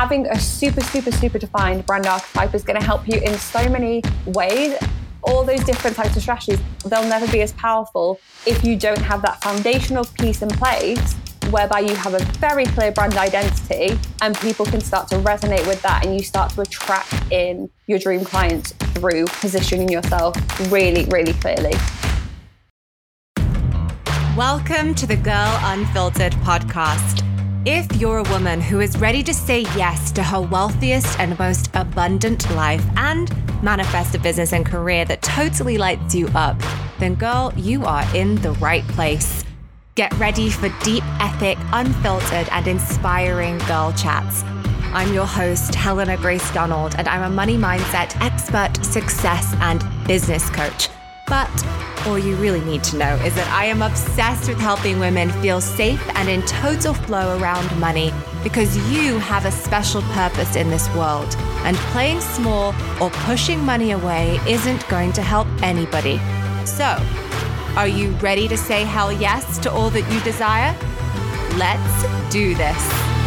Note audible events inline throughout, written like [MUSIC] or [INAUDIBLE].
having a super, super, super defined brand archetype is going to help you in so many ways. All those different types of strategies, they'll never be as powerful if you don't have that foundational piece in place whereby you have a very clear brand identity and people can start to resonate with that and you start to attract in your dream clients through positioning yourself really, really clearly. Welcome to the Girl Unfiltered podcast. If you're a woman who is ready to say yes to her wealthiest and most abundant life and manifest a business and career that totally lights you up, then girl, you are in the right place. Get ready for deep, epic, unfiltered, and inspiring girl chats. I'm your host, Helena Grace Donald, and I'm a money mindset expert, success, and business coach. But all you really need to know is that I am obsessed with helping women feel safe and in total flow around money because you have a special purpose in this world. And playing small or pushing money away isn't going to help anybody. So, are you ready to say hell yes to all that you desire? Let's do this.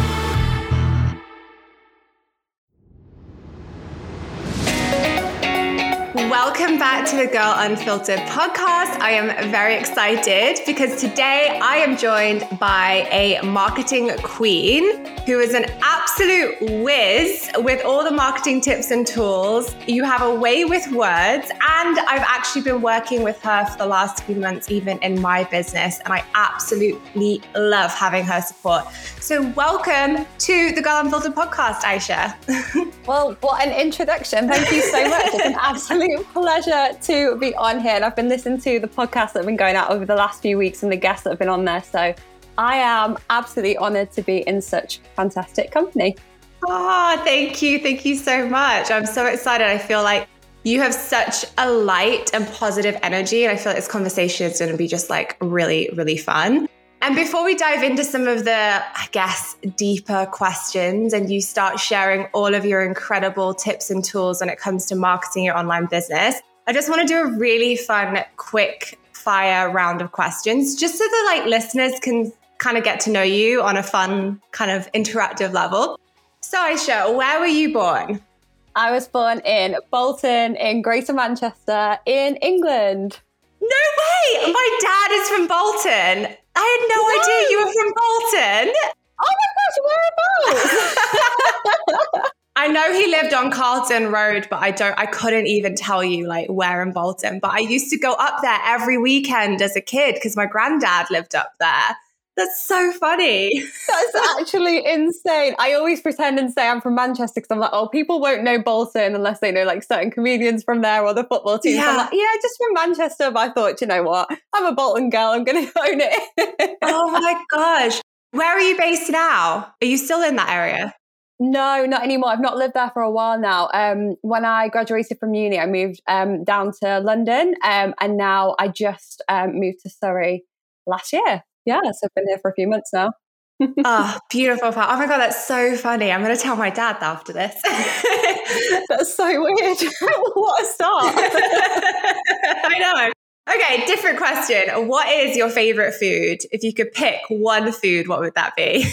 Welcome back to the Girl Unfiltered podcast. I am very excited because today I am joined by a marketing queen who is an absolute whiz with all the marketing tips and tools. You have a way with words, and I've actually been working with her for the last few months, even in my business, and I absolutely love having her support. So, welcome to the Girl Unfiltered podcast, Ayse. [LAUGHS] well, what an introduction. Thank you so much. It's an [LAUGHS] absolute pleasure to be on here. And I've been listening to the podcasts that have been going out over the last few weeks and the guests that have been on there. So, I am absolutely honored to be in such fantastic company. Oh, thank you. Thank you so much. I'm so excited. I feel like you have such a light and positive energy. And I feel like this conversation is going to be just like really, really fun. And before we dive into some of the, I guess, deeper questions and you start sharing all of your incredible tips and tools when it comes to marketing your online business, I just want to do a really fun, quick fire round of questions just so the like listeners can kind of get to know you on a fun, kind of interactive level. So, Ayse, where were you born? I was born in Bolton, in Greater Manchester, in England. No way! My dad is from Bolton. I had no, no. idea you were from Bolton. Oh my gosh, whereabouts? [LAUGHS] I know he lived on Carlton Road, but I don't I couldn't even tell you like where in Bolton. But I used to go up there every weekend as a kid because my granddad lived up there. That's so funny. [LAUGHS] That's actually insane. I always pretend and say I'm from Manchester because I'm like, oh, people won't know Bolton unless they know like certain comedians from there or the football team. Yeah, like, yeah just from Manchester. But I thought, you know what? I'm a Bolton girl. I'm going [LAUGHS] to own it. oh my [LAUGHS] gosh. Where are you based now? Are you still in that area? No, not anymore. I've not lived there for a while now. Um, when I graduated from uni, I moved um, down to London, um, and now I just um, moved to Surrey last year yeah, so I've been here for a few months now. oh, [LAUGHS] beautiful. Oh my God, that's so funny. I'm going to tell my dad after this. [LAUGHS] that's so weird. [LAUGHS] what a start. I know. Okay, different question. What is your favorite food? If you could pick one food, what would that be?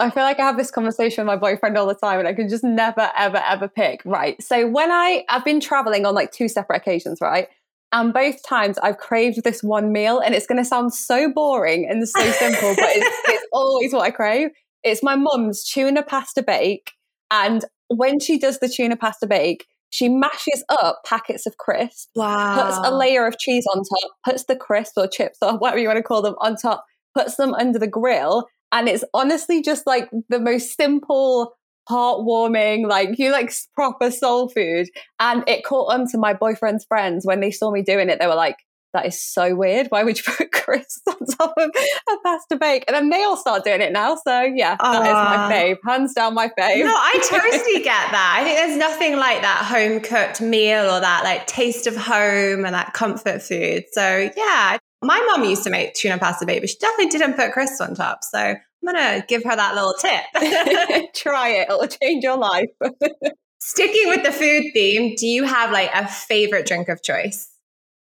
I feel like I have this conversation with my boyfriend all the time and I can just never, ever, ever pick. Right. So when I, I've been traveling on like two separate occasions, right? And both times I've craved this one meal, and it's going to sound so boring and so simple, but it's, [LAUGHS] it's always what I crave. It's my mum's tuna pasta bake. And when she does the tuna pasta bake, she mashes up packets of crisps, wow. puts a layer of cheese on top, puts the crisps or chips or whatever you want to call them on top, puts them under the grill. And it's honestly just like the most simple, heartwarming, like you like proper soul food. And it caught on to my boyfriend's friends when they saw me doing it. They were like, that is so weird. Why would you put [LAUGHS] crisps on top of a pasta bake? And then they all start doing it now. So yeah, that is my fave. Hands down my fave. No, I [LAUGHS] totally get that. I think there's nothing like that home cooked meal or that like taste of home and that comfort food. So yeah, my mom used to make tuna pasta bake, but she definitely didn't put crisps on top. So I'm going to give her that little tip. [LAUGHS] Try it, it'll change your life. [LAUGHS] Sticking with the food theme, do you have like a favorite drink of choice?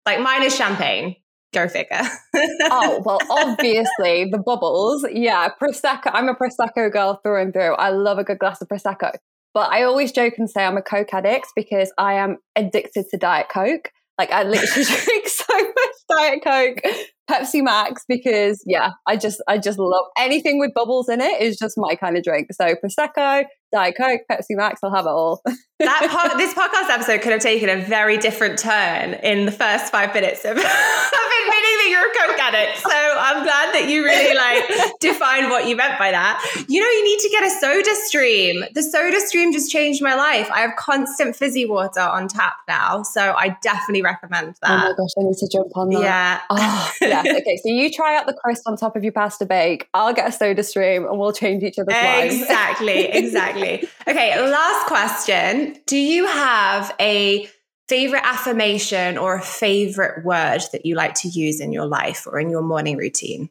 Like mine is champagne. Go figure. [LAUGHS] oh, well, obviously the bubbles. Yeah, Prosecco. I'm a Prosecco girl through and through. I love a good glass of Prosecco. But I always joke and say I'm a Coke addict because I am addicted to Diet Coke. Like I literally drink so much Diet Coke, Pepsi Max because yeah, I just I just love anything with bubbles in it is just my kind of drink. So Prosecco, Diet Coke, Pepsi Max, I'll have it all. [LAUGHS] that po- this podcast episode could have taken a very different turn in the first five minutes of, [LAUGHS] of admitting that you're a Coke addict. So I'm glad that you really like [LAUGHS] defined what you meant by that. You know, you need to get a soda stream. The soda stream just changed my life. I have constant fizzy water on tap now. So I definitely recommend that. Oh my gosh, I need to jump on that. Yeah. Ah, oh, yeah. Okay, so you try out the crust on top of your pasta bake. I'll get a soda stream and we'll change each other's lives. Exactly, exactly exactly. Okay, last question. Do you have a favorite affirmation or a favorite word that you like to use in your life or in your morning routine?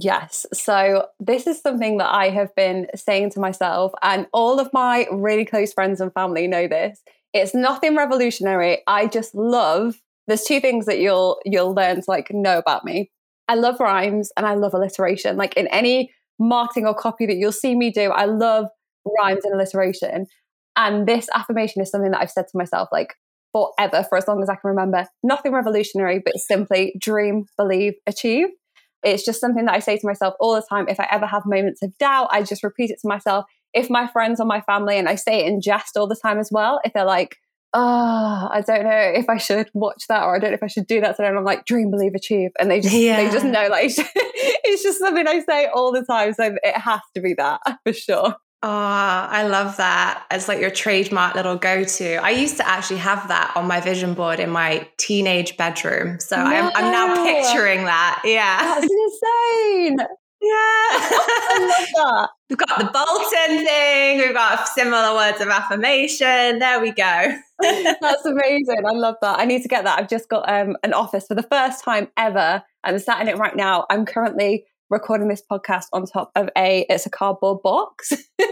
Yes. So, this is something that I have been saying to myself, and all of my really close friends and family know this. It's nothing revolutionary. I just love there's two things that you'll you'll learn to like know about me. I love rhymes and I love alliteration. Like in any marketing or copy that you'll see me do, I love rhymes and alliteration. And this affirmation is something that I've said to myself like forever, for as long as I can remember. Nothing revolutionary, but simply dream, believe, achieve. It's just something that I say to myself all the time. If I ever have moments of doubt, I just repeat it to myself. If my friends or my family, and I say it in jest all the time as well, if they're like, oh, I don't know if I should watch that or I don't know if I should do that. So then I'm like, dream, believe, achieve. And they just, yeah. they just know like, [LAUGHS] it's just something I say all the time. So it has to be that for sure. Oh, I love that. It's like your trademark little go to. I used to actually have that on my vision board in my teenage bedroom. So no. I'm, I'm, now picturing that. Yeah. That's [LAUGHS] insane. Yeah. [LAUGHS] I love that. [LAUGHS] We've got the Bolton thing. We've got similar words of affirmation. There we go. That's amazing. I love that. I need to get that. I've just got um, an office for the first time ever. I'm sat in it right now. I'm currently recording this podcast on top of a it's a cardboard box. [LAUGHS] so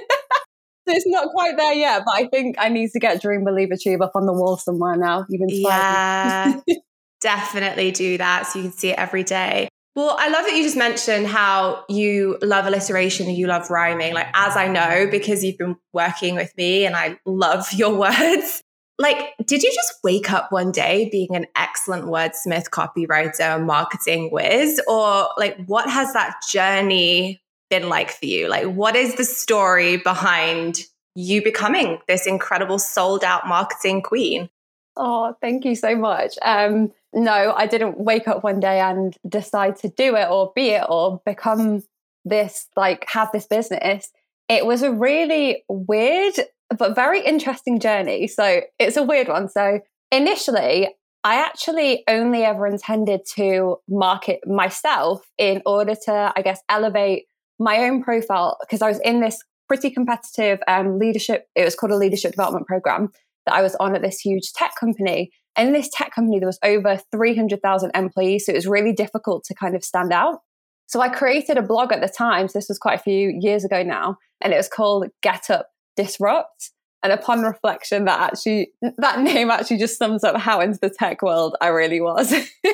it's not quite there yet, but I think I need to get Dream Believe Achieve up on the wall somewhere now. You've inspired yeah, [LAUGHS] definitely do that so you can see it every day. Well, I love that you just mentioned how you love alliteration and you love rhyming. Like, as I know, because you've been working with me and I love your [LAUGHS] words, like, did you just wake up one day being an excellent wordsmith, copywriter, marketing whiz? Or like, what has that journey been like for you? Like, what is the story behind you becoming this incredible sold out marketing queen? Oh, thank you so much. Um, no, I didn't wake up one day and decide to do it or be it or become this, like, have this business. It was a really weird but very interesting journey. So it's a weird one. So initially, I actually only ever intended to market myself in order to, I guess, elevate my own profile because I was in this pretty competitive um, leadership. It was called a leadership development program that I was on at this huge tech company. And in this tech company, there was over 300,000 employees. So it was really difficult to kind of stand out. So I created a blog at the time. So this was quite a few years ago now. And it was called Get Up disrupt. And upon reflection, that actually that name actually just sums up how into the tech world I really was. [LAUGHS]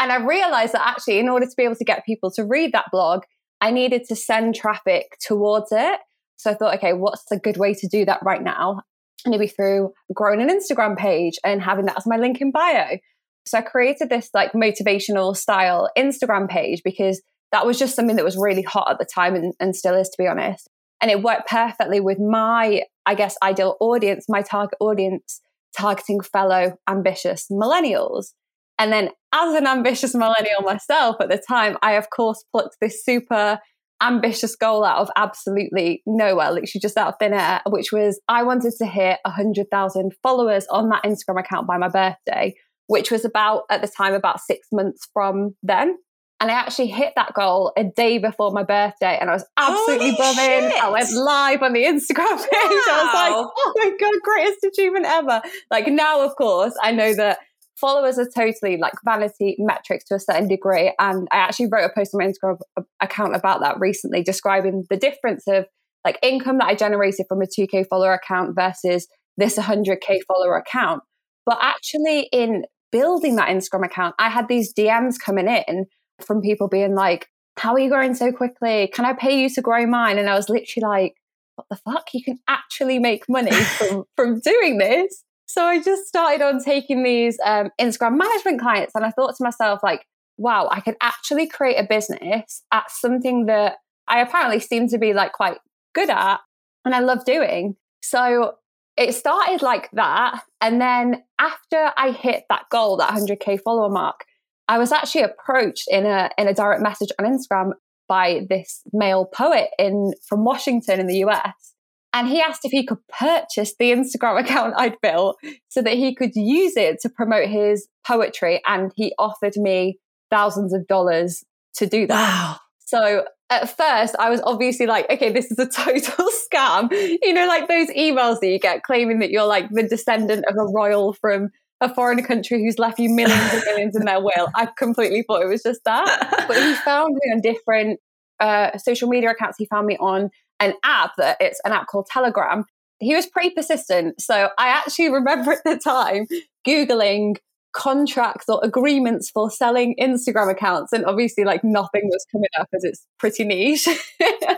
and I realized that actually, in order to be able to get people to read that blog, I needed to send traffic towards it. So I thought, okay, what's a good way to do that right now? And maybe through growing an Instagram page and having that as my link in bio. So I created this like motivational style Instagram page because that was just something that was really hot at the time and, and still is, to be honest. And it worked perfectly with my, I guess, ideal audience, my target audience, targeting fellow ambitious millennials. And then, as an ambitious millennial myself at the time, I, of course, plucked this super ambitious goal out of absolutely nowhere, literally just out of thin air, which was I wanted to hit 100,000 followers on that Instagram account by my birthday, which was about, at the time, about six months from then. And I actually hit that goal a day before my birthday and I was absolutely buzzing. I went live on the Instagram [LAUGHS] page. Wow. I was like, oh my God, greatest achievement ever. Like now, of course, I know that followers are totally like vanity metrics to a certain degree. And I actually wrote a post on my Instagram account about that recently, describing the difference of like income that I generated from a 2K follower account versus this 100K follower account. But actually, in building that Instagram account, I had these DMs coming in from people being like, How are you growing so quickly? Can I pay you to grow mine? And I was literally like, What the fuck? You can actually make money [LAUGHS] from, from doing this. So I just started on taking these um, Instagram management clients. And I thought to myself, like, wow, I could actually create a business at something that I apparently seem to be like quite good at and I love doing. So it started like that. And then after I hit that goal, that 100K follower mark, I was actually approached in a, in a direct message on Instagram by this male poet in from Washington in the US. And he asked if he could purchase the Instagram [LAUGHS] account I'd built so that he could use it to promote his poetry. And he offered me thousands of dollars to do that. Wow. So at first, I was obviously like, okay, this is a [LAUGHS] total scam. You know, like those emails that you get claiming that you're like the descendant of a royal from a foreign country who's left you millions and millions in their will. I completely thought it was just that. But he [LAUGHS] found me on different uh, social media accounts. He found me on an app that it's an app called Telegram. He was pretty persistent. So I actually remember at the time Googling contracts or agreements for selling Instagram accounts. And obviously, like nothing was coming up as it's pretty niche.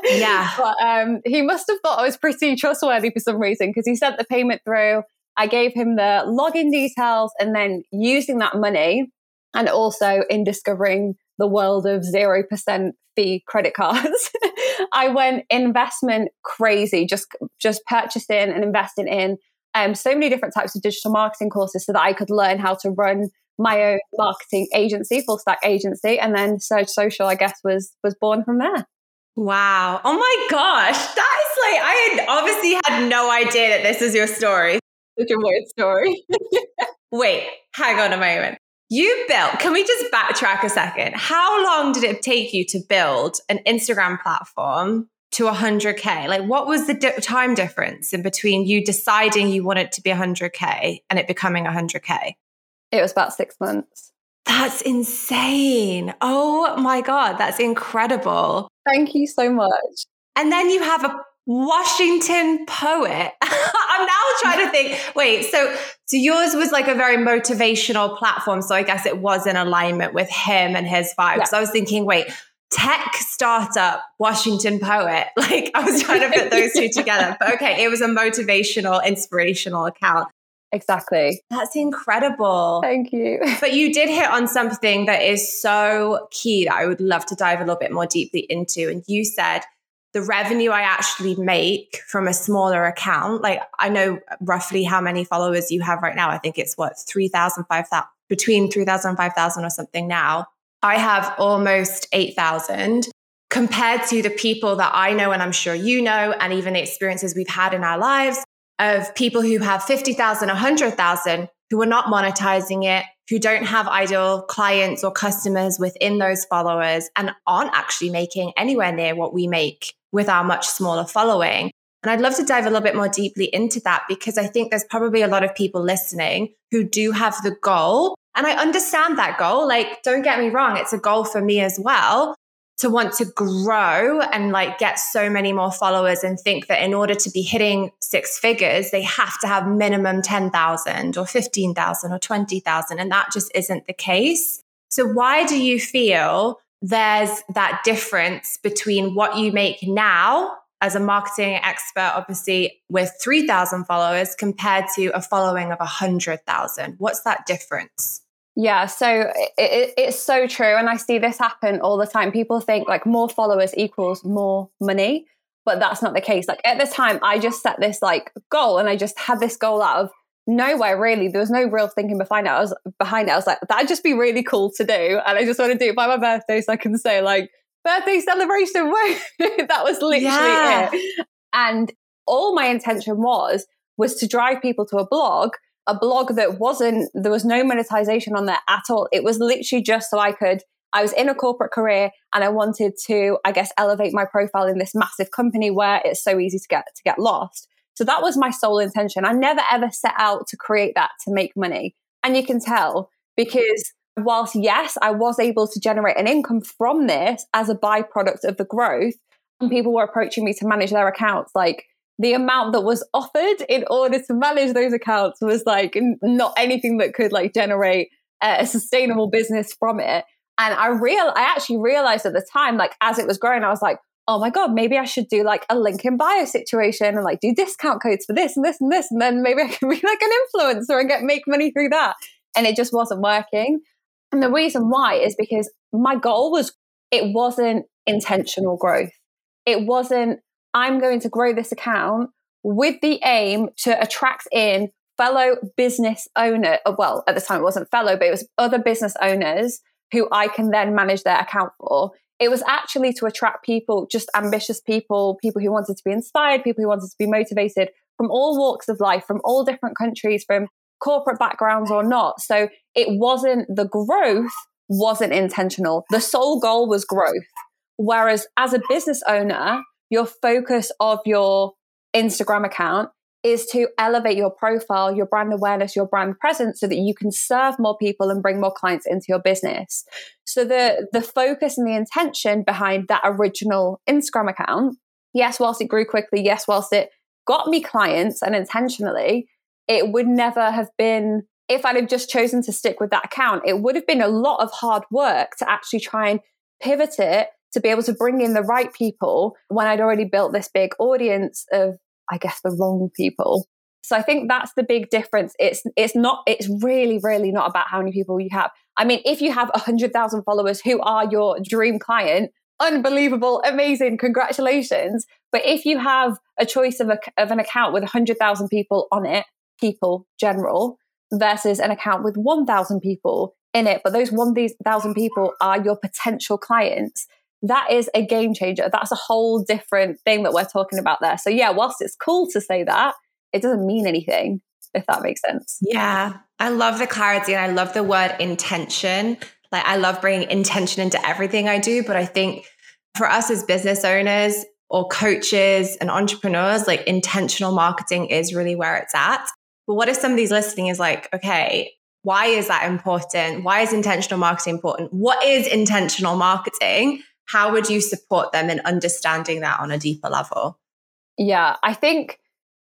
yeah. [LAUGHS] But um, he must have thought I was pretty trustworthy for some reason because he sent the payment through. I gave him the login details and then using that money and also in discovering the world of 0% fee credit cards. [LAUGHS] I went investment crazy, just just purchasing and investing in um, so many different types of digital marketing courses so that I could learn how to run my own marketing agency, full stack agency, and then Surge Social, I guess, was was born from there. Wow! Oh my gosh, that is like I had obviously had no idea that this is your story. Such a weird story. Wait, hang on a moment. You built, can we just backtrack a second? How long did it take you to build an Instagram platform to 100K? Like, what was the di- time difference in between you deciding you wanted to be 100K and it becoming 100K? It was about six months. That's insane. Oh my God, that's incredible. Thank you so much. And then you have a Washington poet. [LAUGHS] I'm now trying to think. Wait, so so yours was like a very motivational platform. So I guess it was in alignment with him and his vibes. Yeah. So I was thinking, wait, tech startup Washington poet. [LAUGHS] Like I was trying to put those two [LAUGHS] together. But okay, it was a motivational, inspirational account. Exactly. That's incredible. Thank you. [LAUGHS] But you did hit on something that is so key that I would love to dive a little bit more deeply into. And you said the revenue I actually make from a smaller account, like I know roughly how many followers you have right now. I think it's what, 3,000, 5,000, between 3,000 and 5,000 or something now. I have almost 8,000 compared to the people that I know and I'm sure you know, and even the experiences we've had in our lives of people who have 50,000, 100,000 who are not monetizing it, who don't have ideal clients or customers within those followers and aren't actually making anywhere near what we make with our much smaller following. And I'd love to dive a little bit more deeply into that because I think there's probably a lot of people listening who do have the goal. And I understand that goal. Like, don't get me wrong, it's a goal for me as well to want to grow and like get so many more followers and think that in order to be hitting six figures, they have to have minimum 10,000 or 15,000 or 20,000. And that just isn't the case. So, why do you feel there's that difference between what you make now as a marketing expert, obviously with 3,000 followers compared to a following of 100,000? What's that difference? Yeah, so it, it, it's so true. And I see this happen all the time. People think like more followers equals more money, but that's not the case. Like at the time, I just set this like goal and I just had this goal out of nowhere really. There was no real thinking behind it. I was behind it. I was like, that'd just be really cool to do. And I just want to do it by my birthday so I can say like birthday celebration. [LAUGHS] that was literally yeah. it. And all my intention was was to drive people to a blog, a blog that wasn't there was no monetization on there at all. It was literally just so I could I was in a corporate career and I wanted to, I guess, elevate my profile in this massive company where it's so easy to get to get lost. So that was my sole intention. I never ever set out to create that to make money. And you can tell because whilst yes, I was able to generate an income from this as a byproduct of the growth, and mm. people were approaching me to manage their accounts, like the amount that was offered in order to manage those accounts was like not anything that could like generate a sustainable business from it. And I real I actually realized at the time, like as it was growing, I was like, oh my God, maybe I should do like a link in bio situation and like do discount codes for this and this and this. And then maybe I can [LAUGHS] be like an influencer and get make money through that. And it just wasn't working. And the reason why is because my goal was it wasn't intentional growth. It wasn't, I'm going to grow this account with the aim to attract in fellow business owner. Uh, well, at the time it wasn't fellow, but it was other business owners who I can then manage their account for. It was actually to attract people, just ambitious people, people who wanted to be inspired, people who wanted to be motivated from all walks of life, from all different countries, from corporate backgrounds or not. So it wasn't the growth wasn't intentional. The sole goal was growth. Whereas as a business owner, your focus of your Instagram account is to elevate your profile, your brand awareness, your brand presence so that you can serve more people and bring more clients into your business. So the the focus and the intention behind that original Instagram account, yes, whilst it grew quickly, yes, whilst it got me clients and intentionally, it would never have been if I'd have just chosen to stick with that account, it would have been a lot of hard work to actually try and pivot it to be able to bring in the right people when I'd already built this big audience of, I guess, the wrong people. So I think that's the big difference. It's it's not it's really really not about how many people you have. I mean, if you have 100,000 followers who are your dream client, unbelievable, amazing, congratulations. But if you have a choice of, a, of an account with 100,000 people on it, people general, versus an account with 1,000 people in it, but those 1,000 people are your potential clients. That is a game changer. That's a whole different thing that we're talking about there. So, yeah, whilst it's cool to say that, it doesn't mean anything, if that makes sense. Yeah, I love the clarity and I love the word intention. Like, I love bringing intention into everything I do, but I think for us as business owners, or coaches and entrepreneurs, like intentional marketing is really where it's at. But what if somebody's listening is like, okay, why is that important? Why is intentional marketing important? What is intentional marketing? How would you support them in understanding that on a deeper level? Yeah, I think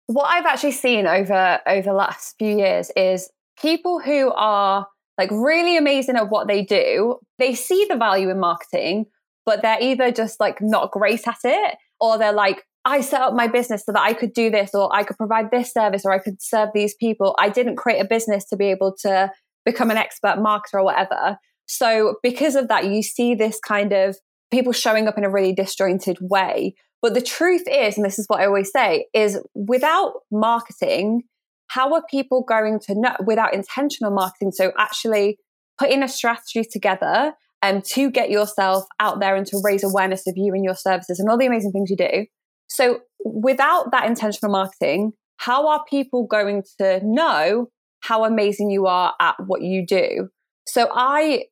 what I've actually seen over over the last few years is people who are like really amazing at what they do, they see the value in marketing, but they're either just like not great at it or they're like I set up my business so that I could do this, or I could provide this service, or I could serve these people. I didn't create a business to be able to become an expert marketer or whatever. So, because of that, you see this kind of people showing up in a really disjointed way. But the truth is, and this is what I always say, is without marketing, how are people going to know without intentional marketing? So, actually putting a strategy together and um, to get yourself out there and to raise awareness of you and your services and all the amazing things you do so without that intentional marketing, how are people going to know how amazing you are at what you do? So I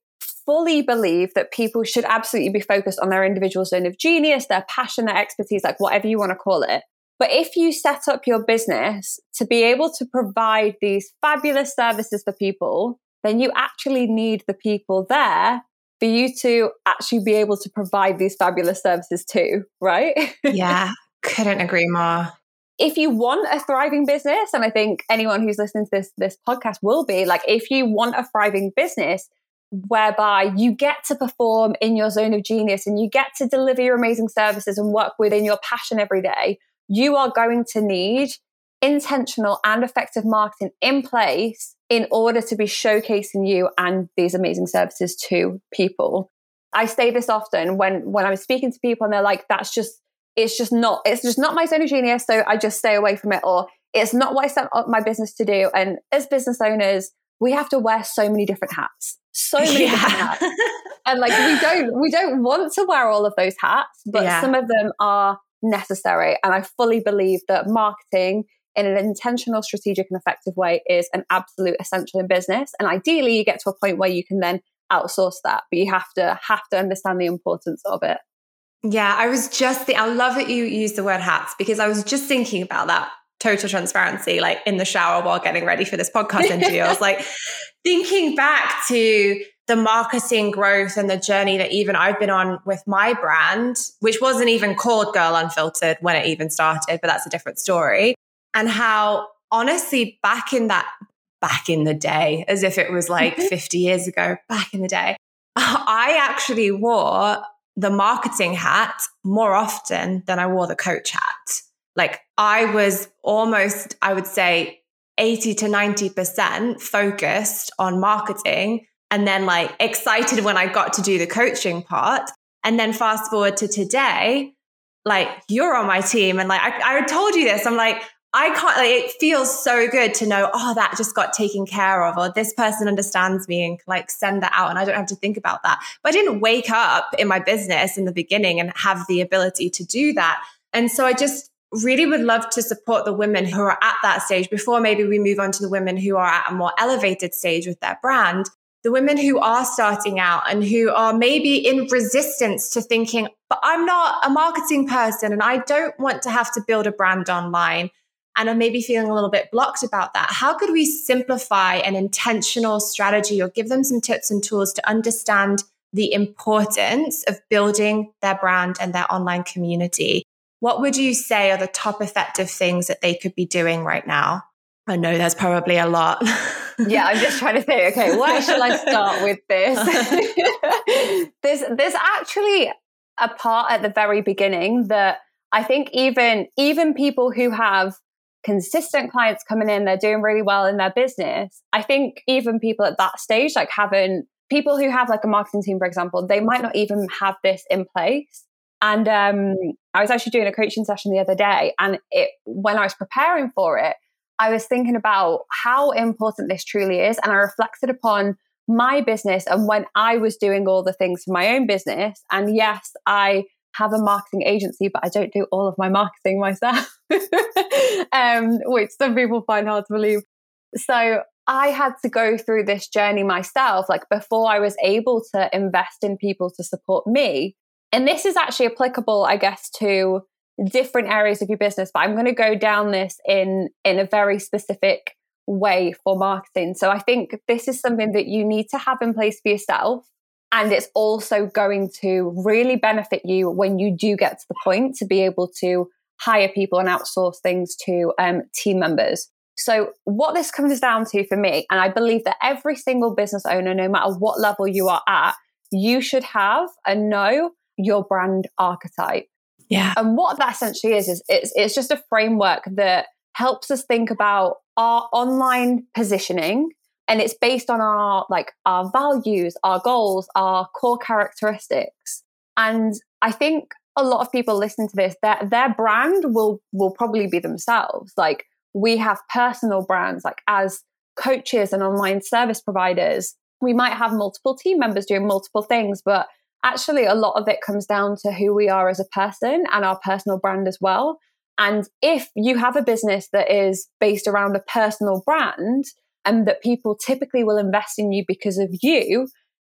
fully believe that people should absolutely be focused on their individual zone of genius, their passion, their expertise, like whatever you want to call it. But if you set up your business to be able to provide these fabulous services for people, then you actually need the people there for you to actually be able to provide these fabulous services too, right? yeah, [LAUGHS] couldn't agree more. If you want a thriving business, and I think anyone who's listening to this this podcast will be like, if you want a thriving business whereby you get to perform in your zone of genius and you get to deliver your amazing services and work within your passion every day, you are going to need intentional and effective marketing in place in order to be showcasing you and these amazing services to people. I say this often when when I'm speaking to people and they're like, that's just it's just not it's just not my zone of genius so i just stay away from it or it's not what i set up my business to do and as business owners we have to wear so many different hats so [LAUGHS] many yeah. hats. And like we don't we don't want to wear all of those hats but yeah. some of them are necessary. And i fully believe that marketing in an intentional strategic and effective way is an absolute essential in business. And ideally you get to a point where you can then outsource that but you have to have to understand the importance of it. Yeah, I was just, the, I love that you use the word hats because I was just thinking about that total transparency, like in the shower while getting ready for this podcast interview. I was like [LAUGHS] thinking back to the marketing growth and the journey that even I've been on with my brand, which wasn't even called Girl Unfiltered when it even started, but that's a different story. And how honestly, back in that back in the day, as if it was like mm-hmm. 50 years ago, back in the day. [LAUGHS] I actually wore the marketing hat more often than I wore the coach hat. Like I was almost, I would say, 80 to 90% focused on marketing and then like excited when I got to do the coaching part. And then fast forward to today, like you're on my team. And like I, I told you this, I'm like, I can't, like, it feels so good to know, oh, that just got taken care of, or this person understands me and like send that out. And I don't have to think about that. But I didn't wake up in my business in the beginning and have the ability to do that. And so I just really would love to support the women who are at that stage before maybe we move on to the women who are at a more elevated stage with their brand. The women who are starting out and who are maybe in resistance to thinking, but I'm not a marketing person and I don't want to have to build a brand online and are maybe feeling a little bit blocked about that, how could we simplify an intentional strategy or give them some tips and tools to understand the importance of building their brand and their online community? What would you say are the top effective things that they could be doing right now? I know there's probably a lot. yeah, I'm just trying to think, okay, where shall I start with this? [LAUGHS] there's there's actually a part at the very beginning that I think even even people who have consistent clients coming in, they're doing really well in their business. I think even people at that stage, like having people who have like a marketing team, for example, they might not even have this in place. And um, I was actually doing a coaching session the other day, and it when I was preparing for it, I was thinking about how important this truly is, and I reflected upon my business and when I was doing all the things for my own business. And yes, I have a marketing agency, but I don't do all of my marketing myself, [LAUGHS] um, which some people find hard to believe. So I had to go through this journey myself, like before I was able to invest in people to support me. And this is actually applicable, I guess, to different areas of your business, but I'm going to go down this in in a very specific way for marketing. So I think this is something that you need to have in place for yourself and it's also going to really benefit you when you do get to the point to be able to hire people and outsource things to um, team members. So, what this comes down to for me, and I believe that every single business owner, no matter what level you are at, you should have and know your brand archetype. Yeah. And what that essentially is, is it's, it's just a framework that helps us think about our online positioning and it's based on our like our values our goals our core characteristics and i think a lot of people listen to this their their brand will will probably be themselves like we have personal brands like as coaches and online service providers we might have multiple team members doing multiple things but actually a lot of it comes down to who we are as a person and our personal brand as well and if you have a business that is based around a personal brand and that people typically will invest in you because of you,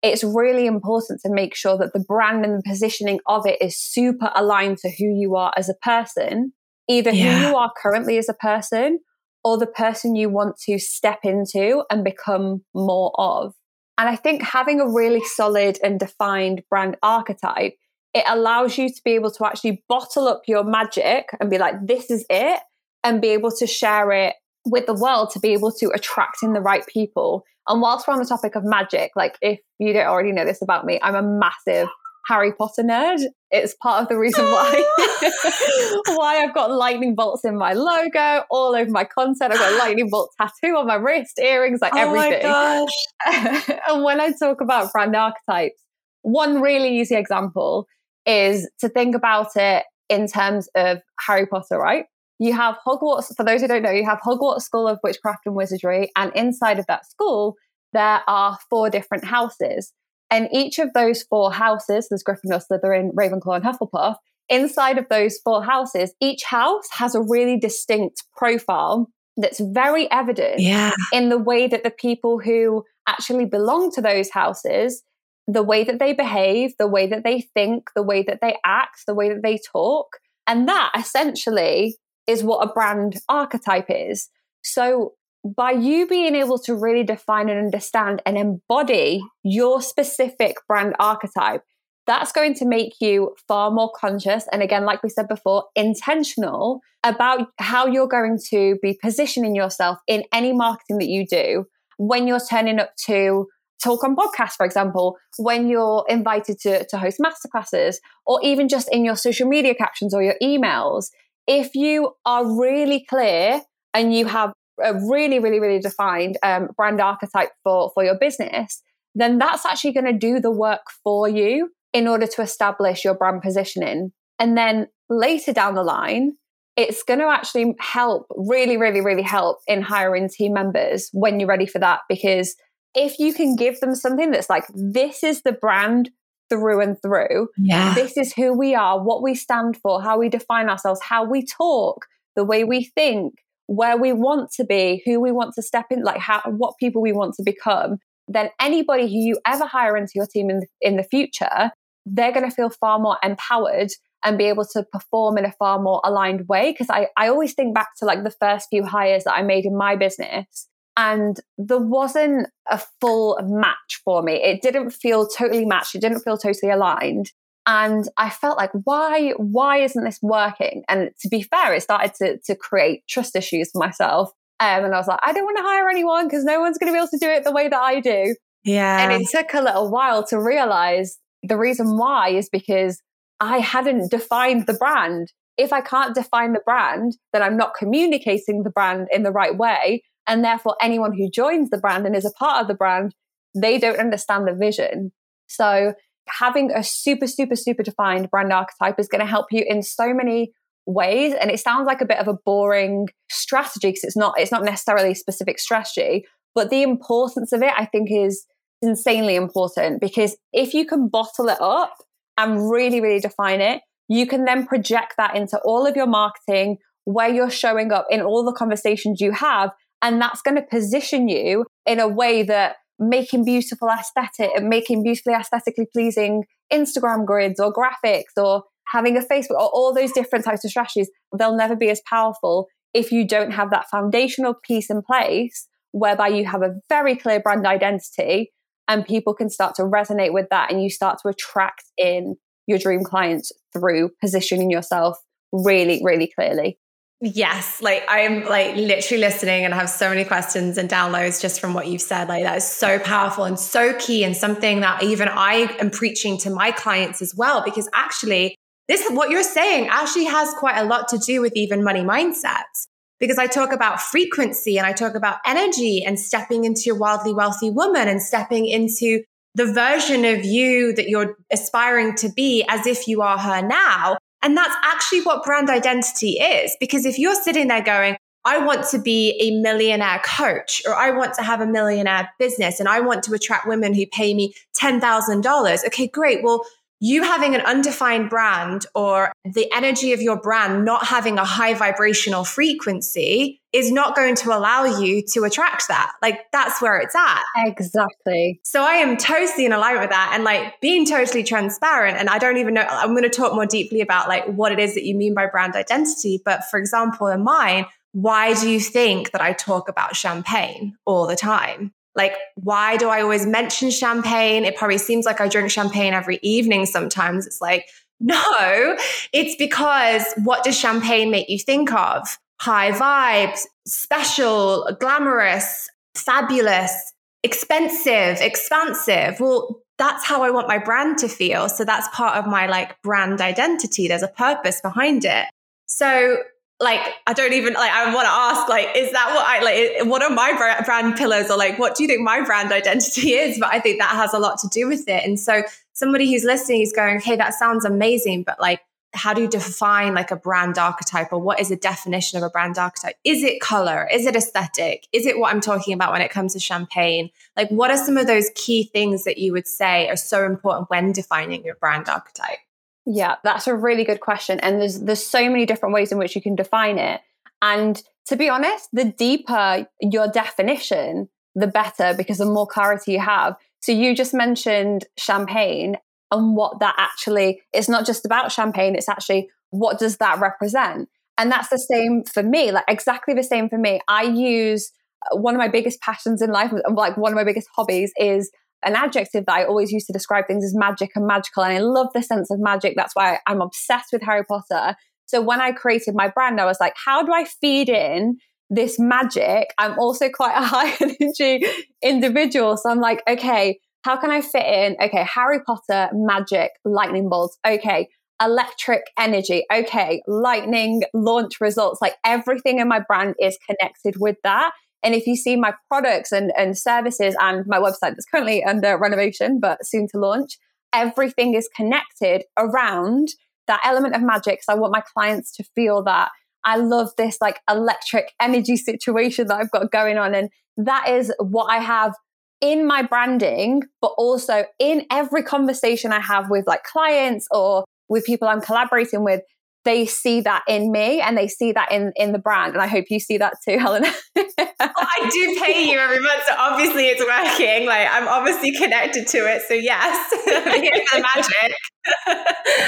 it's really important to make sure that the brand and the positioning of it is super aligned to who you are as a person, either yeah. who you are currently as a person or the person you want to step into and become more of. And I think having a really solid and defined brand archetype, it allows you to be able to actually bottle up your magic and be like, this is it, and be able to share it with the world to be able to attract in the right people. And whilst we're on the topic of magic, like if you don't already know this about me, I'm a massive Harry Potter nerd. It's part of the reason why [LAUGHS] [LAUGHS] why I've got lightning bolts in my logo, all over my content. I've got a lightning bolt [GASPS] tattoo on my wrist, earrings, like oh everything. [LAUGHS] and when I talk about brand archetypes, one really easy example is to think about it in terms of Harry Potter, right? you have Hogwarts, for those who don't know, you have Hogwarts School of Witchcraft and Wizardry, and inside of that school, there are four different houses. And each of those four houses, there's Gryffindor, Slytherin, Ravenclaw, and Hufflepuff, inside of those four houses, each house has a really distinct profile that's very evident yeah. in the way that the people who actually belong to those houses, the way that they behave, the way that they think, the way that they act, the way that they talk. And that essentially is what a brand archetype is. So, by you being able to really define and understand and embody your specific brand archetype, that's going to make you far more conscious. And again, like we said before, intentional about how you're going to be positioning yourself in any marketing that you do when you're turning up to talk on podcasts, for example, when you're invited to, to host masterclasses, or even just in your social media captions or your emails. If you are really clear and you have a really, really, really defined um, brand archetype for, for your business, then that's actually going to do the work for you in order to establish your brand positioning. And then later down the line, it's going to actually help, really, really, really help in hiring team members when you're ready for that. Because if you can give them something that's like, this is the brand through and through, yeah. this is who we are, what we stand for, how we define ourselves, how we talk, the way we think, where we want to be, who we want to step in, like how, what people we want to become, then anybody who you ever hire into your team in, in the future they're going to feel far more empowered and be able to perform in a far more aligned way. Because I, I always think back to like the first few hires that I made in my business, and there wasn't a full match for me. It didn't feel totally matched, it didn't feel totally aligned. And I felt like, why, why isn't this working? And to be fair, it started to, to create trust issues for myself. Um, and I was like, I don't want to hire anyone because no one's going to be able to do it the way that I do. Yeah. And it took a little while to realize the reason why is because I hadn't defined the brand. If I can't define the brand, then I'm not communicating the brand in the right way. And therefore, anyone who joins the brand and is a part of the brand, they don't understand the vision. So, having a super, super, super defined brand archetype is going to help you in so many ways. And it sounds like a bit of a boring strategy because it's not, it's not necessarily a specific strategy. But the importance of it, I think, is insanely important because if you can bottle it up and really, really define it, you can then project that into all of your marketing, where you're showing up in all the conversations you have. And that's going to position you in a way that making beautiful aesthetic and making beautifully aesthetically pleasing Instagram grids or graphics or having a Facebook or all those different types of strategies, they'll never be as powerful if you don't have that foundational piece in place whereby you have a very clear brand identity and people can start to resonate with that and you start to attract in your dream clients through positioning yourself really really clearly yes like i'm like literally listening and I have so many questions and downloads just from what you've said like that is so powerful and so key and something that even i am preaching to my clients as well because actually this what you're saying actually has quite a lot to do with even money mindsets because I talk about frequency and I talk about energy and stepping into your wildly wealthy woman and stepping into the version of you that you're aspiring to be as if you are her now. And that's actually what brand identity is. Because if you're sitting there going, I want to be a millionaire coach, or I want to have a millionaire business, and I want to attract women who pay me $10,000. Okay, great. Well, you having an undefined brand or the energy of your brand not having a high vibrational frequency is not going to allow you to attract that. Like that's where it's at. Exactly. So I am totally in alignment with that and like being totally transparent. And I don't even know, I'm going to talk more deeply about like what it is that you mean by brand identity. But for example, in mine, why do you think that I talk about champagne all the time? Like, why do I always mention champagne? It probably seems like I drink champagne every evening sometimes. It's like, [LAUGHS] no, it's because what does champagne make you think of? High vibes, special, glamorous, fabulous, expensive, expansive. Well, that's how I want my brand to feel. So that's part of my like brand identity. There's a purpose behind it. So like I don't even like I want to ask like is that what I like what are my brand pillars or like what do you think my brand identity [LAUGHS] is but I think that has a lot to do with it and so somebody who's listening is going hey that sounds amazing but like how do you define like a brand archetype or what is a definition of a brand archetype is it color is it aesthetic is it what I'm talking about when it comes to champagne like what are some of those key things that you would say are so important when defining your brand archetype yeah, that's a really good question. And there's there's so many different ways in which you can define it. And to be honest, the deeper your definition, the better because the more clarity you have. So you just mentioned champagne and what that actually it's not just about champagne, it's actually what does that represent? And that's the same for me, like exactly the same for me. I use uh, one of my biggest passions in life, like one of my biggest hobbies is an adjective that I always use to describe things is magic and magical. And I love the sense of magic. That's why I'm obsessed with Harry Potter. So when I created my brand, I was like, how do I feed in this magic? I'm also quite a [LAUGHS] high energy individual. So I'm like, okay, how can I fit in? Okay, Harry Potter, magic, lightning bolts. Okay, electric energy. Okay, lightning launch results. Like everything in my brand is connected with that. And if you see my products and, and services and my website that's currently under renovation, but soon to launch, everything is connected around that element of magic. So I want my clients to feel that I love this like electric energy [LAUGHS] situation that I've got going on. And that is what I have in my branding, but also in every conversation I have with like clients or with people I'm collaborating with they see that in me and they see that in in the brand. And i hope you see that too [LAUGHS] helena. Well, i do pay you every month so obviously it's working. Like i'm obviously connected to it so yes. [LAUGHS] Magic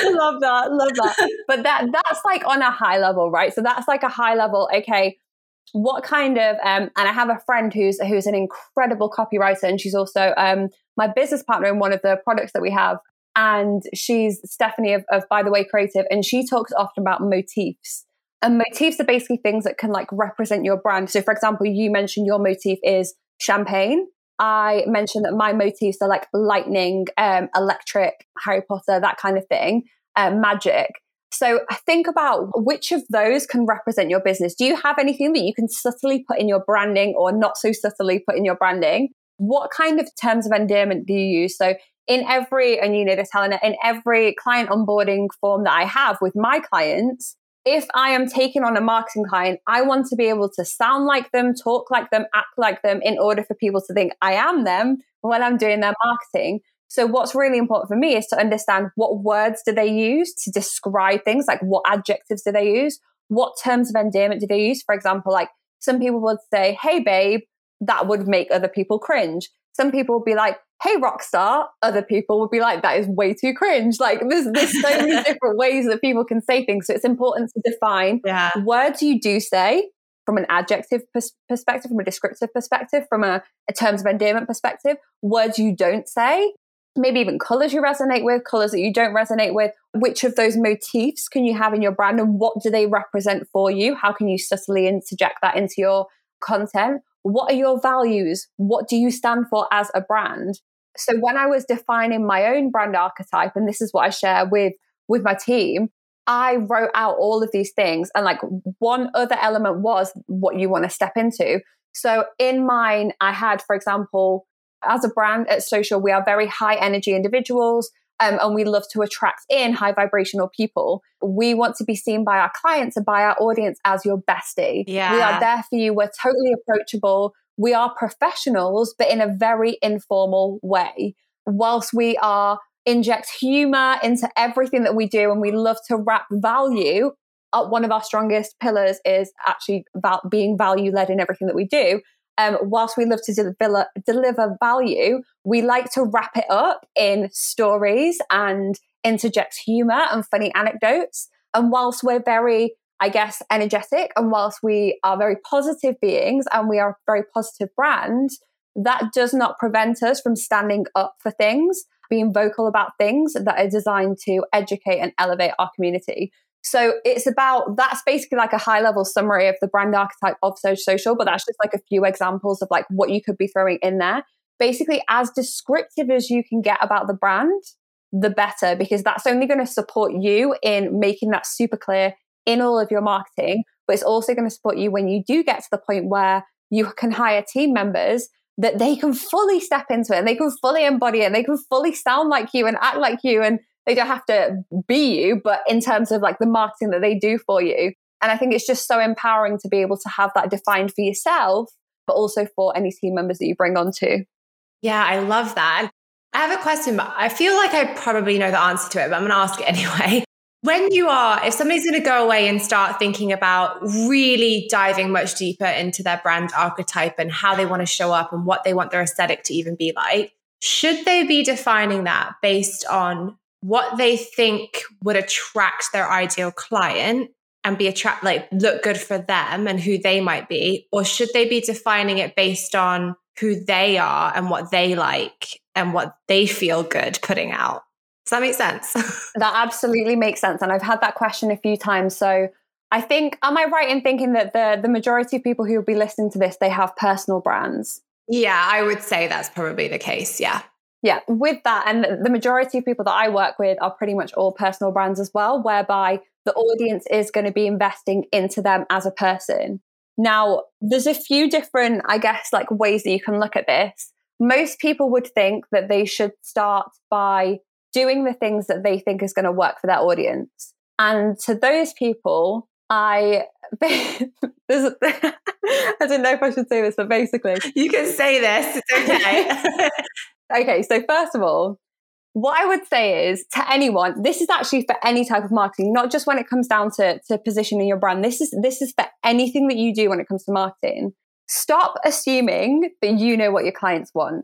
love that love that. But that that's like on a high level right? So that's like a high level okay what kind of um, and i have a friend who's who's an incredible copywriter and she's also um, my business partner in one of the products that we have and she's Stephanie of, of By the Way Creative, and she talks often about motifs. And motifs are basically things that can like represent your brand. So, for example, you mentioned your motif is champagne. I mentioned that my motifs are like lightning, um, electric, Harry Potter, that kind of thing, um, magic. So uh, think about which of those can represent your business. Do you have anything that you can subtly put in your branding or not so subtly put in your branding? What kind of terms of endearment do you use? So in every, and you know this, Helena, in every client onboarding form that I have with my clients, if I am taking on a marketing client, I want to be able to sound like them, talk like them, act like them in order for people to think I am them when I'm doing their marketing. So what's really important for me is to understand what words do they use to describe things, like what adjectives do they use? What terms of endearment do they use? For example, like some people would say, Hey babe, that would make other people cringe. Some people would be like, hey rock star other people would be like that is way too cringe like there's, there's so many [LAUGHS] different ways that people can say things so it's important to define yeah. words you do say from an adjective pers- perspective from a descriptive perspective from a, a terms of endearment perspective words you don't say maybe even colors you resonate with colors that you don't resonate with which of those motifs can you have in your brand and what do they represent for you how can you subtly interject that into your content what are your values? What do you stand for as a brand? So when I was defining my own brand archetype, and this is what I share with with my team, I wrote out all of these things. And like one other element was what you want to step into. So in mine, I had, for example, as a brand at social, we are very high energy individuals um, and we love to attract in high vibrational people. We want to be seen by our clients and by our audience as your bestie. Yeah. We are there for you. We're totally approachable. We are professionals, but in a very informal way. Whilst we are inject humor into everything that we do and we love to wrap value, uh, one of our strongest pillars is actually about being value led in everything that we do um, whilst we love to deliver, deliver value, we like to wrap it up in stories and interject humor and funny anecdotes. And whilst we're very, I guess, energetic, and whilst we are very positive beings and we are a very positive brand, that does not prevent us from standing up for things, being vocal about things that are designed to educate and elevate our community. So it's about that's basically like a high level summary of the brand archetype of social, but that's just like a few examples of like what you could be throwing in there. Basically, as descriptive as you can get about the brand, the better, because that's only going to support you in making that super clear in all of your marketing. But it's also going to support you when you do get to the point where you can hire team members that they can fully step into it and they can fully embody it and they can fully sound like you and act like you and they don't have to be you, but in terms of like the marketing that they do for you. And I think it's just so empowering to be able to have that defined for yourself, but also for any team members that you bring on to. Yeah, I love that. I have a question, but I feel like I probably know the answer to it, but I'm going to ask it anyway. [LAUGHS] When you are, if somebody's going to go away and start thinking about really diving much deeper into their brand archetype and how they want to show up and what they want their aesthetic to even be like, should they be defining that based on what they think would attract their ideal client and be attract like look good for them and who they might be or should they be defining it based on who they are and what they like and what they feel good putting out. Does that make sense? [LAUGHS] that absolutely makes sense. And I've had that question a few times. So I think, am I right in thinking that the the majority of people who will be listening to this, they have personal brands? Yeah, I would say that's probably the case. Yeah. Yeah, with that, and the majority of people that I work with are pretty much all personal brands as well, whereby the audience is going to be investing into them as a person. Now, there's a few different, I guess, like ways that you can look at this. Most people would think that they should start by doing the things that they think is going to work for their audience. And to those people, I [LAUGHS] [LAUGHS] I don't know if I should say this, but basically, you can say this. It's okay. [LAUGHS] okay, so first of all, what I would say is to anyone, this is actually for any type of marketing, not just when it comes down to, to positioning your brand. This is this is for anything that you do when it comes to marketing. Stop assuming that you know what your clients want.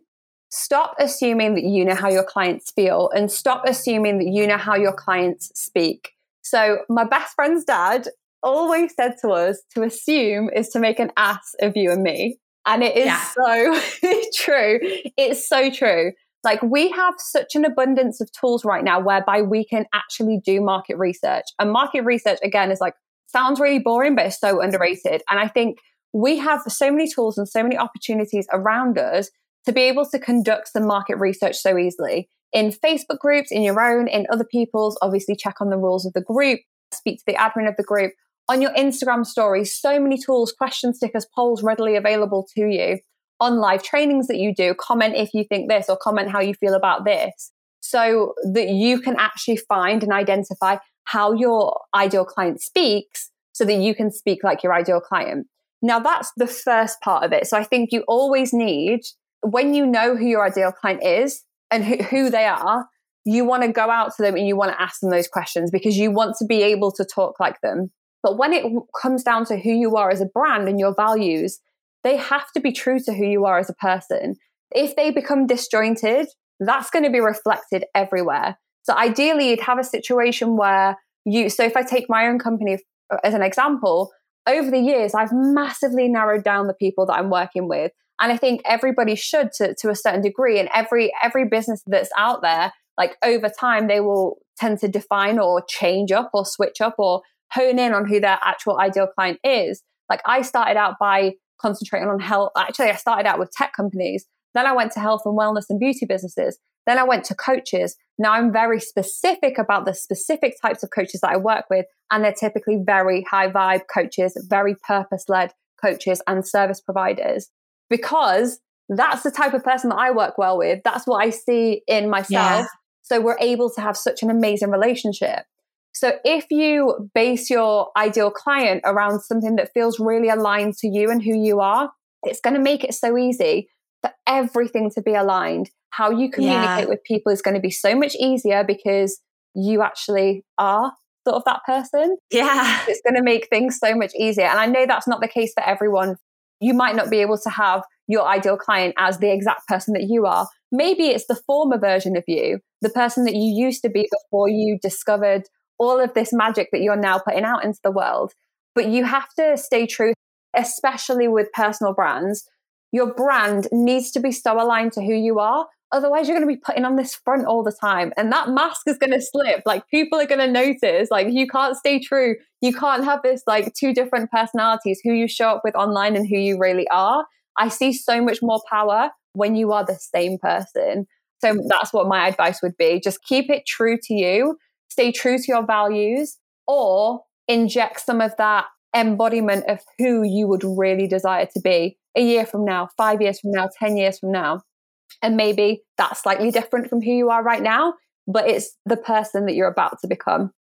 Stop assuming that you know how your clients feel and stop assuming that you know how your clients speak. So, my best friend's dad always said to us to assume is to make an ass of you and me. And it is yeah. so [LAUGHS] true. It's so true. Like we have such an abundance of tools right now whereby we can actually do market research. And market research, again, is like, sounds really boring, but it's so underrated. And I think we have so many tools and so many opportunities around us to be able to conduct some market research so easily in Facebook groups, in your own, in other people's. Obviously, check on the rules of the group, speak to the admin of the group on your Instagram stories, so many tools, question stickers, polls readily available to you. On live trainings that you do, comment if you think this or comment how you feel about this so that you can actually find and identify how your ideal client speaks so that you can speak like your ideal client. Now, that's the first part of it. So I think you always need, when you know who your ideal client is and who, who they are, you want to go out to them and you want to ask them those questions because you want to be able to talk like them. But when it comes down to who you are as a brand and your values, they have to be true to who you are as a person. If they become disjointed, that's going to be reflected everywhere. So ideally, you'd have a situation where you, so if I take my own company uh, as an example, over the years, I've massively narrowed down the people that I'm working with. And I think everybody should to, to a certain degree. And every every business that's out there, like over time, they will tend to define or change up or switch up or hone in on who their actual ideal client is. Like I started out by concentrating on health. Actually, I started out with tech companies. Then I went to health and wellness and beauty businesses. Then I went to coaches. Now I'm very specific about the specific types of coaches that I work with. And they're typically very high vibe coaches, very purpose led coaches and service providers because that's the type of person that I work well with. That's what I see in myself. Yeah. So we're able to have such an amazing relationship. So if you base your ideal client around something that feels really aligned to you and who you are, it's going to make it so easy for everything to be aligned. How you communicate yeah. with people is going to be so much easier because you actually are sort of that person. Yeah. It's going to make things so much easier. And I know that's not the case for everyone. You might not be able to have your ideal client as the exact person that you are. Maybe it's the former version of you, the person that you used to be before you discovered all of this magic that you're now putting out into the world. But you have to stay true, especially with personal brands. Your brand needs to be so aligned to who you are. Otherwise, you're going to be putting on this front all the time. And that mask is going to slip. Like, people are going to notice. Like, you can't stay true. You can't have this, like, two different personalities who you show up with online and who you really are. I see so much more power when you are the same person. So that's what my advice would be. Just keep it true to you stay true to your values or inject some of that embodiment of who you would really desire to be a year from now, five years from now, 10 years from now. And maybe that's slightly different from who you are right now, but it's the person that you're about to become.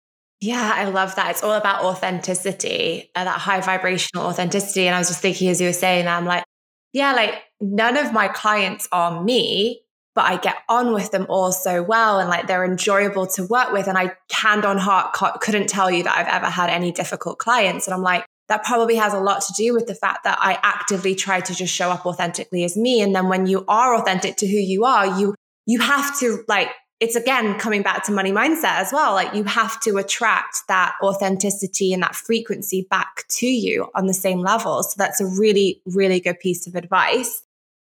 Yeah, I love that. It's all about authenticity, uh, that high vibrational authenticity. And I was just thinking as you were saying that, I'm like, yeah, like none of my clients are me, but I get on with them all so well and like they're enjoyable to work with. And I hand on heart couldn't tell you that I've ever had any difficult clients. And I'm like, that probably has a lot to do with the fact that I actively try to just show up authentically as me. And then when you are authentic to who you are, you, you have to like, it's again coming back to money mindset as well. Like you have to attract that authenticity and that frequency back to you on the same level. So that's a really, really good piece of advice.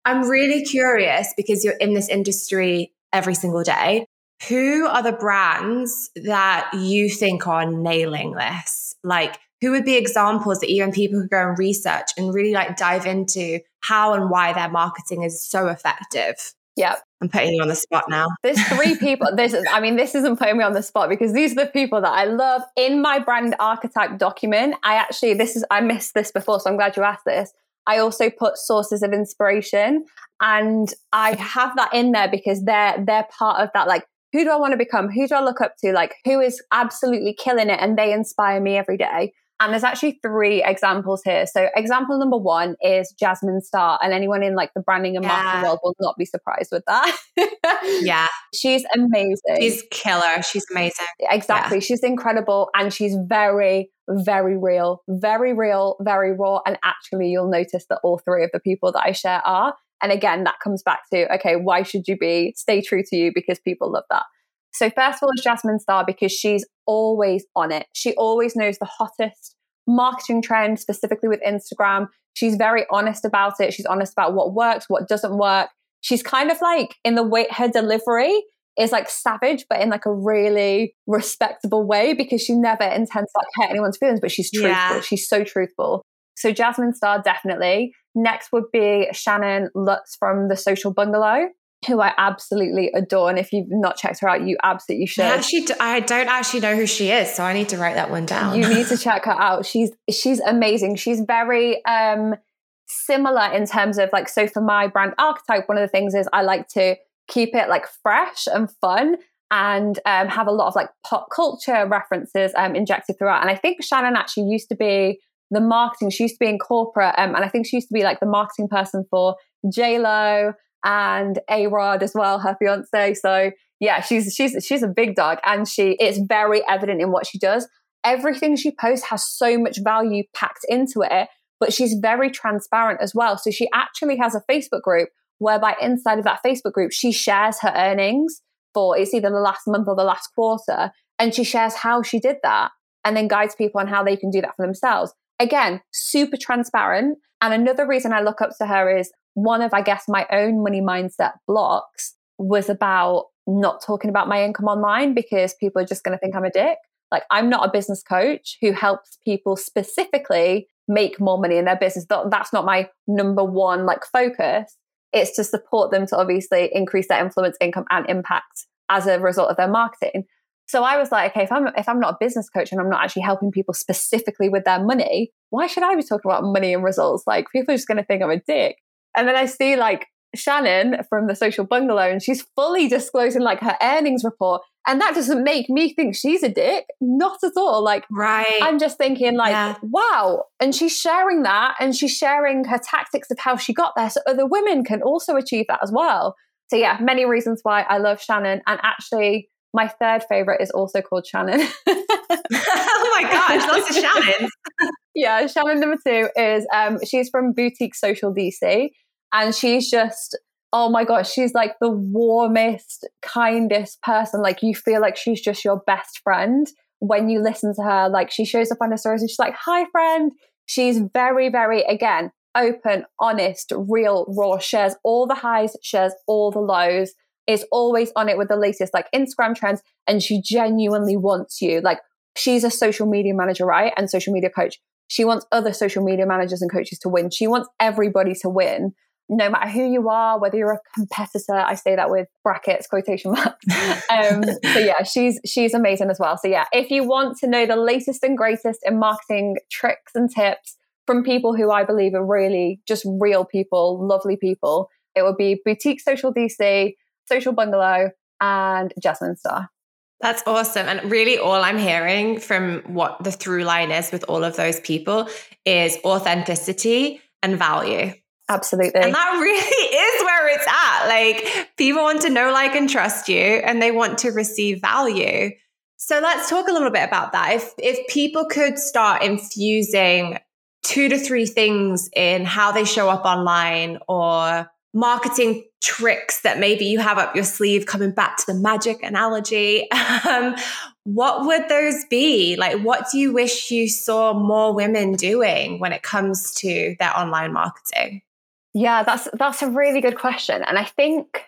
I'm really curious because you're in this industry every single day. Who are the brands that you think are nailing this? Like, who would be examples that even people could go and research and really like dive into how and why their marketing is so effective? Yeah. I'm putting you on the spot now. There's three [LAUGHS] people. This is, I mean, this isn't putting me on the spot because these are the people that I love in my brand archetype document. I actually, this is, I missed this before, so I'm glad you asked this. I also put sources of inspiration and I have that in there because they're, they're part of that. Like, who do I want to become? Who do I look up to? Like, who is absolutely killing it? And they inspire me every day. And there's actually three examples here. So example number one is Jasmine Star, and anyone in like the branding and marketing world will not be surprised with that. [LAUGHS] yeah, she's amazing. She's killer. She's amazing. Exactly. Yeah. She's incredible, and she's very, very real, very real, very raw. And actually, you'll notice that all three of the people that I share are. And again, that comes back to okay, why should you be stay true to you because people love that. So first of all, is Jasmine Star because she's always on it. She always knows the hottest marketing trend, specifically with Instagram. She's very honest about it. She's honest about what works, what doesn't work. She's kind of like in the way her delivery is like savage, but in like a really respectable way because she never intends to like hurt anyone's feelings, but she's truthful. Yeah. She's so truthful. So Jasmine Star definitely. Next would be Shannon Lutz from the Social Bungalow who I absolutely adore. And if you've not checked her out, you absolutely should. I actually, I don't actually know who she is, so I need to write that one down. You need to [LAUGHS] check her out. She's she's amazing. She's very um, similar in terms of like. So for my brand archetype, one of the things is I like to keep it like fresh and fun. And um, have a lot of like pop culture references um, injected throughout. And I think Shannon actually used to be the marketing. She used to be in corporate, um, and I think she used to be like the marketing person for J Lo and A Rod as well, her fiance. So yeah, she's she's she's a big dog, and she it's very evident in what she does. Everything she posts has so much value packed into it, but she's very transparent as well. So she actually has a Facebook group whereby inside of that Facebook group she shares her earnings for it's either the last month or the last quarter, and she shares how she did that, and then guides people on how they can do that for themselves. Again, super transparent. And another reason I look up to her is one of, I guess, my own money mindset blocks was about not talking about my income online because people are just going to think I'm a dick. Like, I'm not a business coach who helps people specifically make more money in their business. That's not my number one like focus. It's to support them to obviously increase their influence, income, and impact as a result of their marketing. So I was like, okay, if I'm if I'm not a business coach and I'm not actually helping people specifically with their money, why should I be talking about money and results? Like people are just going to think I'm a dick. And then I see like Shannon from the social bungalow and she's fully disclosing like her earnings report. And that doesn't make me think she's a dick. Not at all. Like, right. I'm just thinking, like, yeah. wow. And she's sharing that and she's sharing her tactics of how she got there. So other women can also achieve that as well. So, yeah, many reasons why I love Shannon. And actually, my third favorite is also called Shannon. [LAUGHS] [LAUGHS] oh my gosh, lots of Shannons. [LAUGHS] yeah, Shannon number two is um, she's from Boutique Social DC. And she's just, oh my gosh, she's like the warmest, kindest person. Like you feel like she's just your best friend when you listen to her. Like she shows up on her stories and she's like, hi, friend. She's very, very, again, open, honest, real, raw, shares all the highs, shares all the lows, is always on it with the latest like Instagram trends. And she genuinely wants you. Like she's a social media manager, right? And social media coach. She wants other social media managers and coaches to win. She wants everybody to win no matter who you are, whether you're a competitor, I say that with brackets, quotation marks. [LAUGHS] um, so yeah, she's she's amazing as well. So yeah, if you want to know the latest and greatest in marketing tricks and tips from people who I believe are really just real people, lovely people, it would be Boutique Social DC, Social Bungalow, and Jasmine Star. That's awesome. And really, all I'm hearing from what the through line is with all of those people is authenticity and value. Absolutely. And that [LAUGHS] really is where it's at. Like people want to know, like, and trust you, and they want to receive value. So let's talk a little bit about that. If if people could start infusing two to three things in how they show up online or marketing tricks that maybe you have up your sleeve, coming back to the magic analogy, [LAUGHS] um, what would those be? Like, what do you wish you saw more women doing when it comes to their online marketing? Yeah, that's that's a really good question. And I think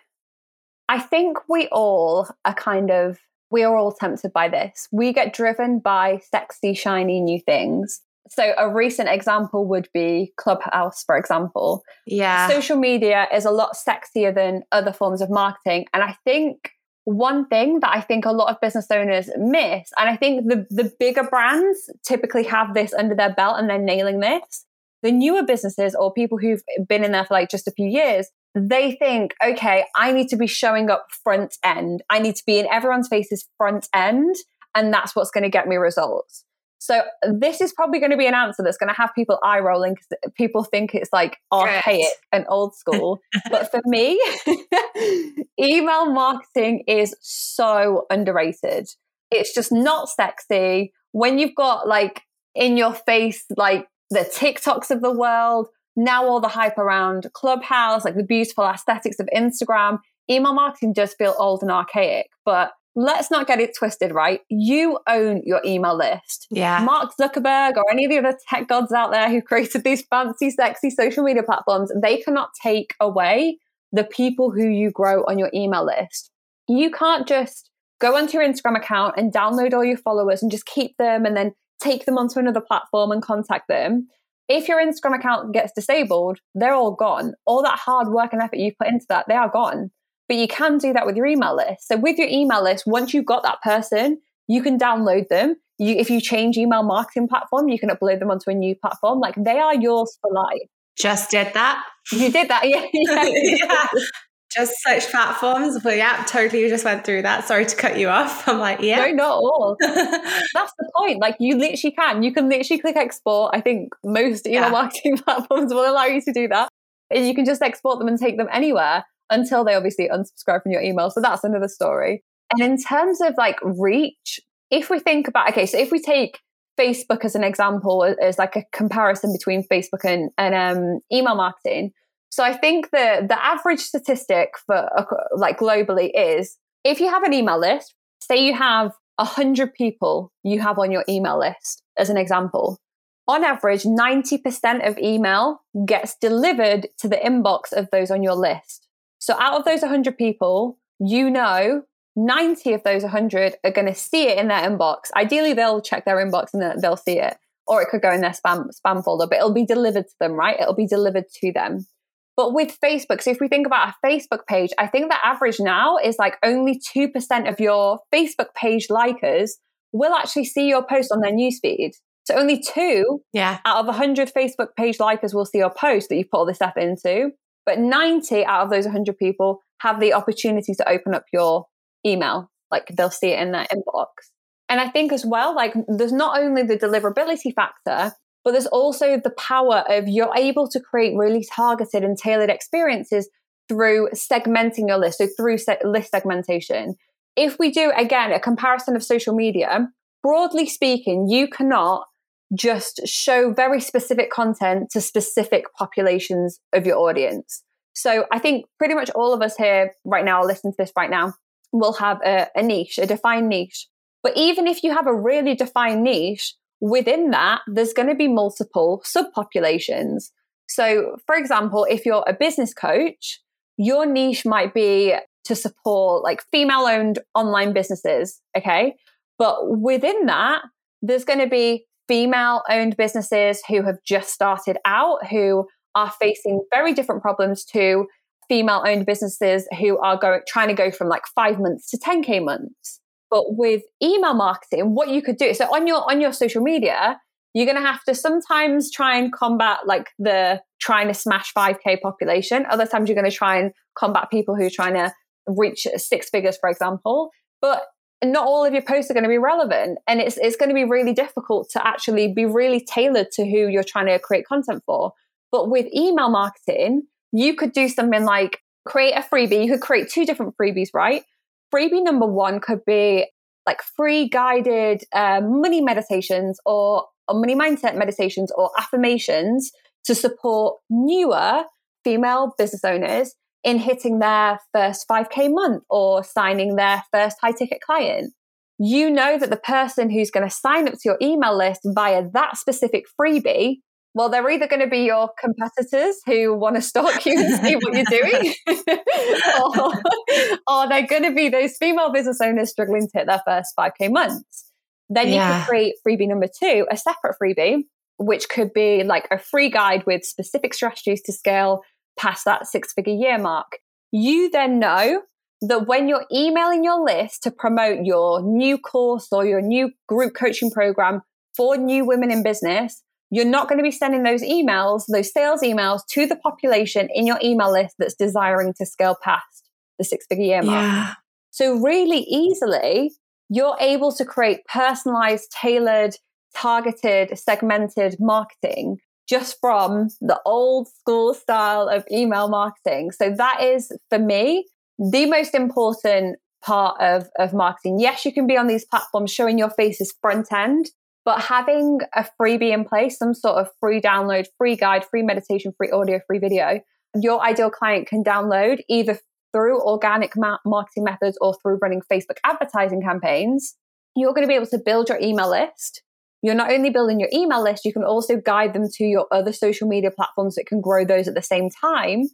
I think we all are kind of we are all tempted by this. We get driven by sexy, shiny new things. So a recent example would be Clubhouse, for example. Yeah. Social media is a lot sexier than other forms of marketing. And I think one thing that I think a lot of business owners miss, and I think the, the bigger brands typically have this under their belt and they're nailing this. The newer businesses or people who've been in there for like just a few years, they think, okay, I need to be showing up front end. I need to be in everyone's faces front end. And that's what's going to get me results. So this is probably going to be an answer that's going to have people eye rolling because people think it's like archaic Good. and old school. [LAUGHS] but for me, [LAUGHS] email marketing is so underrated. It's just not sexy. When you've got like in your face, like the TikToks of the world, now all the hype around Clubhouse, like the beautiful aesthetics of Instagram, email marketing does feel old and archaic. But let's not get it twisted, right? You own your email list. Yeah. Mark Zuckerberg or any of the other tech gods out there who created these fancy, sexy social media platforms, they cannot take away the people who you grow on your email list. You can't just go onto your Instagram account and download all your followers and just keep them and then take them onto another platform and contact them if your Instagram account gets disabled, they're all gone. All that hard work and effort you've put into that, they are gone. But you can do that with your email list. So with your email list, once you've got that person, you can download them. You, if you change email marketing platform, you can upload them onto a new platform. Like they are yours for life. Just did that. You did that, [LAUGHS] yeah. [LAUGHS] Yeah. yeah just such platforms. But yeah, totally. You just went through that. Sorry to cut you off. I'm like, yeah. No, not all. [LAUGHS] That's the point. Like you literally can. You can literally click export. I think most email yeah. marketing [LAUGHS] platforms will allow you to do that. And you can just export them and take them anywhere until they obviously unsubscribe from your email. So that's another story. And in terms of like reach, if we think about okay, so if we take Facebook as an example as like a comparison between Facebook and, and um, email marketing, so I think the the average statistic for uh, like globally is if you have an email list, say you have 100 people you have on your email list as an example. On average, 90% of email gets delivered to the inbox of those on your list. So out of those 100 people, you know 90 of those 100 are going to see it in their inbox. Ideally, they'll check their inbox and they'll see it, or it could go in their spam spam folder, but it'll be delivered to them, right? It'll be delivered to them. But with Facebook, so if we think about a Facebook page, I think the average now is like only 2% of your Facebook page likers will actually see your post on their newsfeed. So only two yeah. out of 100 Facebook page likers will see your post that you put all this stuff into. But 90 out of those 100 people have the opportunity to open up your email. Like they'll see it in their inbox. And I think as well, like there's not only the deliverability factor, but there's also the power of you're able to create really targeted and tailored experiences through segmenting your list, so through list segmentation. If we do, again, a comparison of social media, broadly speaking, you cannot just show very specific content to specific populations of your audience. So I think pretty much all of us here right now, listening to this right now, will have a, a niche, a defined niche. But even if you have a really defined niche, within that, there's going to be multiple subpopulations. So, for example, if you're a business coach, your niche might be to support like female owned online businesses. Okay. But within that, there's going to be female owned businesses who have just started out, who are facing very different problems to female owned businesses who are going, trying to go from like five months to 10K months. But with email marketing, what you could do so on your on your social media, you're going to have to sometimes try and combat like the trying to smash 5k population. Other times you're going to try and combat people who are trying to reach six figures, for example. But not all of your posts are going to be relevant, and it's it's going to be really difficult to actually be really tailored to who you're trying to create content for. But with email marketing, you could do something like create a freebie. You could create two different freebies, right? Freebie number one could be like free guided uh, money meditations or, or money mindset meditations or affirmations to support newer female business owners in hitting their first 5K month or signing their first high ticket client. You know that the person who's going to sign up to your email list via that specific freebie Well, they're either going to be your competitors who want to stalk you and see what you're doing, [LAUGHS] [LAUGHS] or, or, they're going to be those female business owners struggling to hit their first 5K months. Then you yeah. can create freebie number two, a separate freebie, which could be like a free guide with specific strategies to scale past that six figure year mark. You then know that when you're emailing your list to promote your new course or your new group coaching program for new women in business, you're not going to be sending those emails, those sales emails to the population in your email list that's desiring to scale past the six figure year mark. Yeah. So, really easily, you're able to create personalized, tailored, targeted, segmented marketing just from the old school style of email marketing. So, that is for me the most important part of, of marketing. Yes, you can be on these platforms showing your faces front end, but having a freebie in place, some sort of free download, free guide, free meditation, free audio, free video, your ideal client can download either through organic marketing methods or through running Facebook advertising campaigns. You're going to be able to build your email list. You're not only building your email list, you can also guide them to your other social media platforms that can grow those at the same time.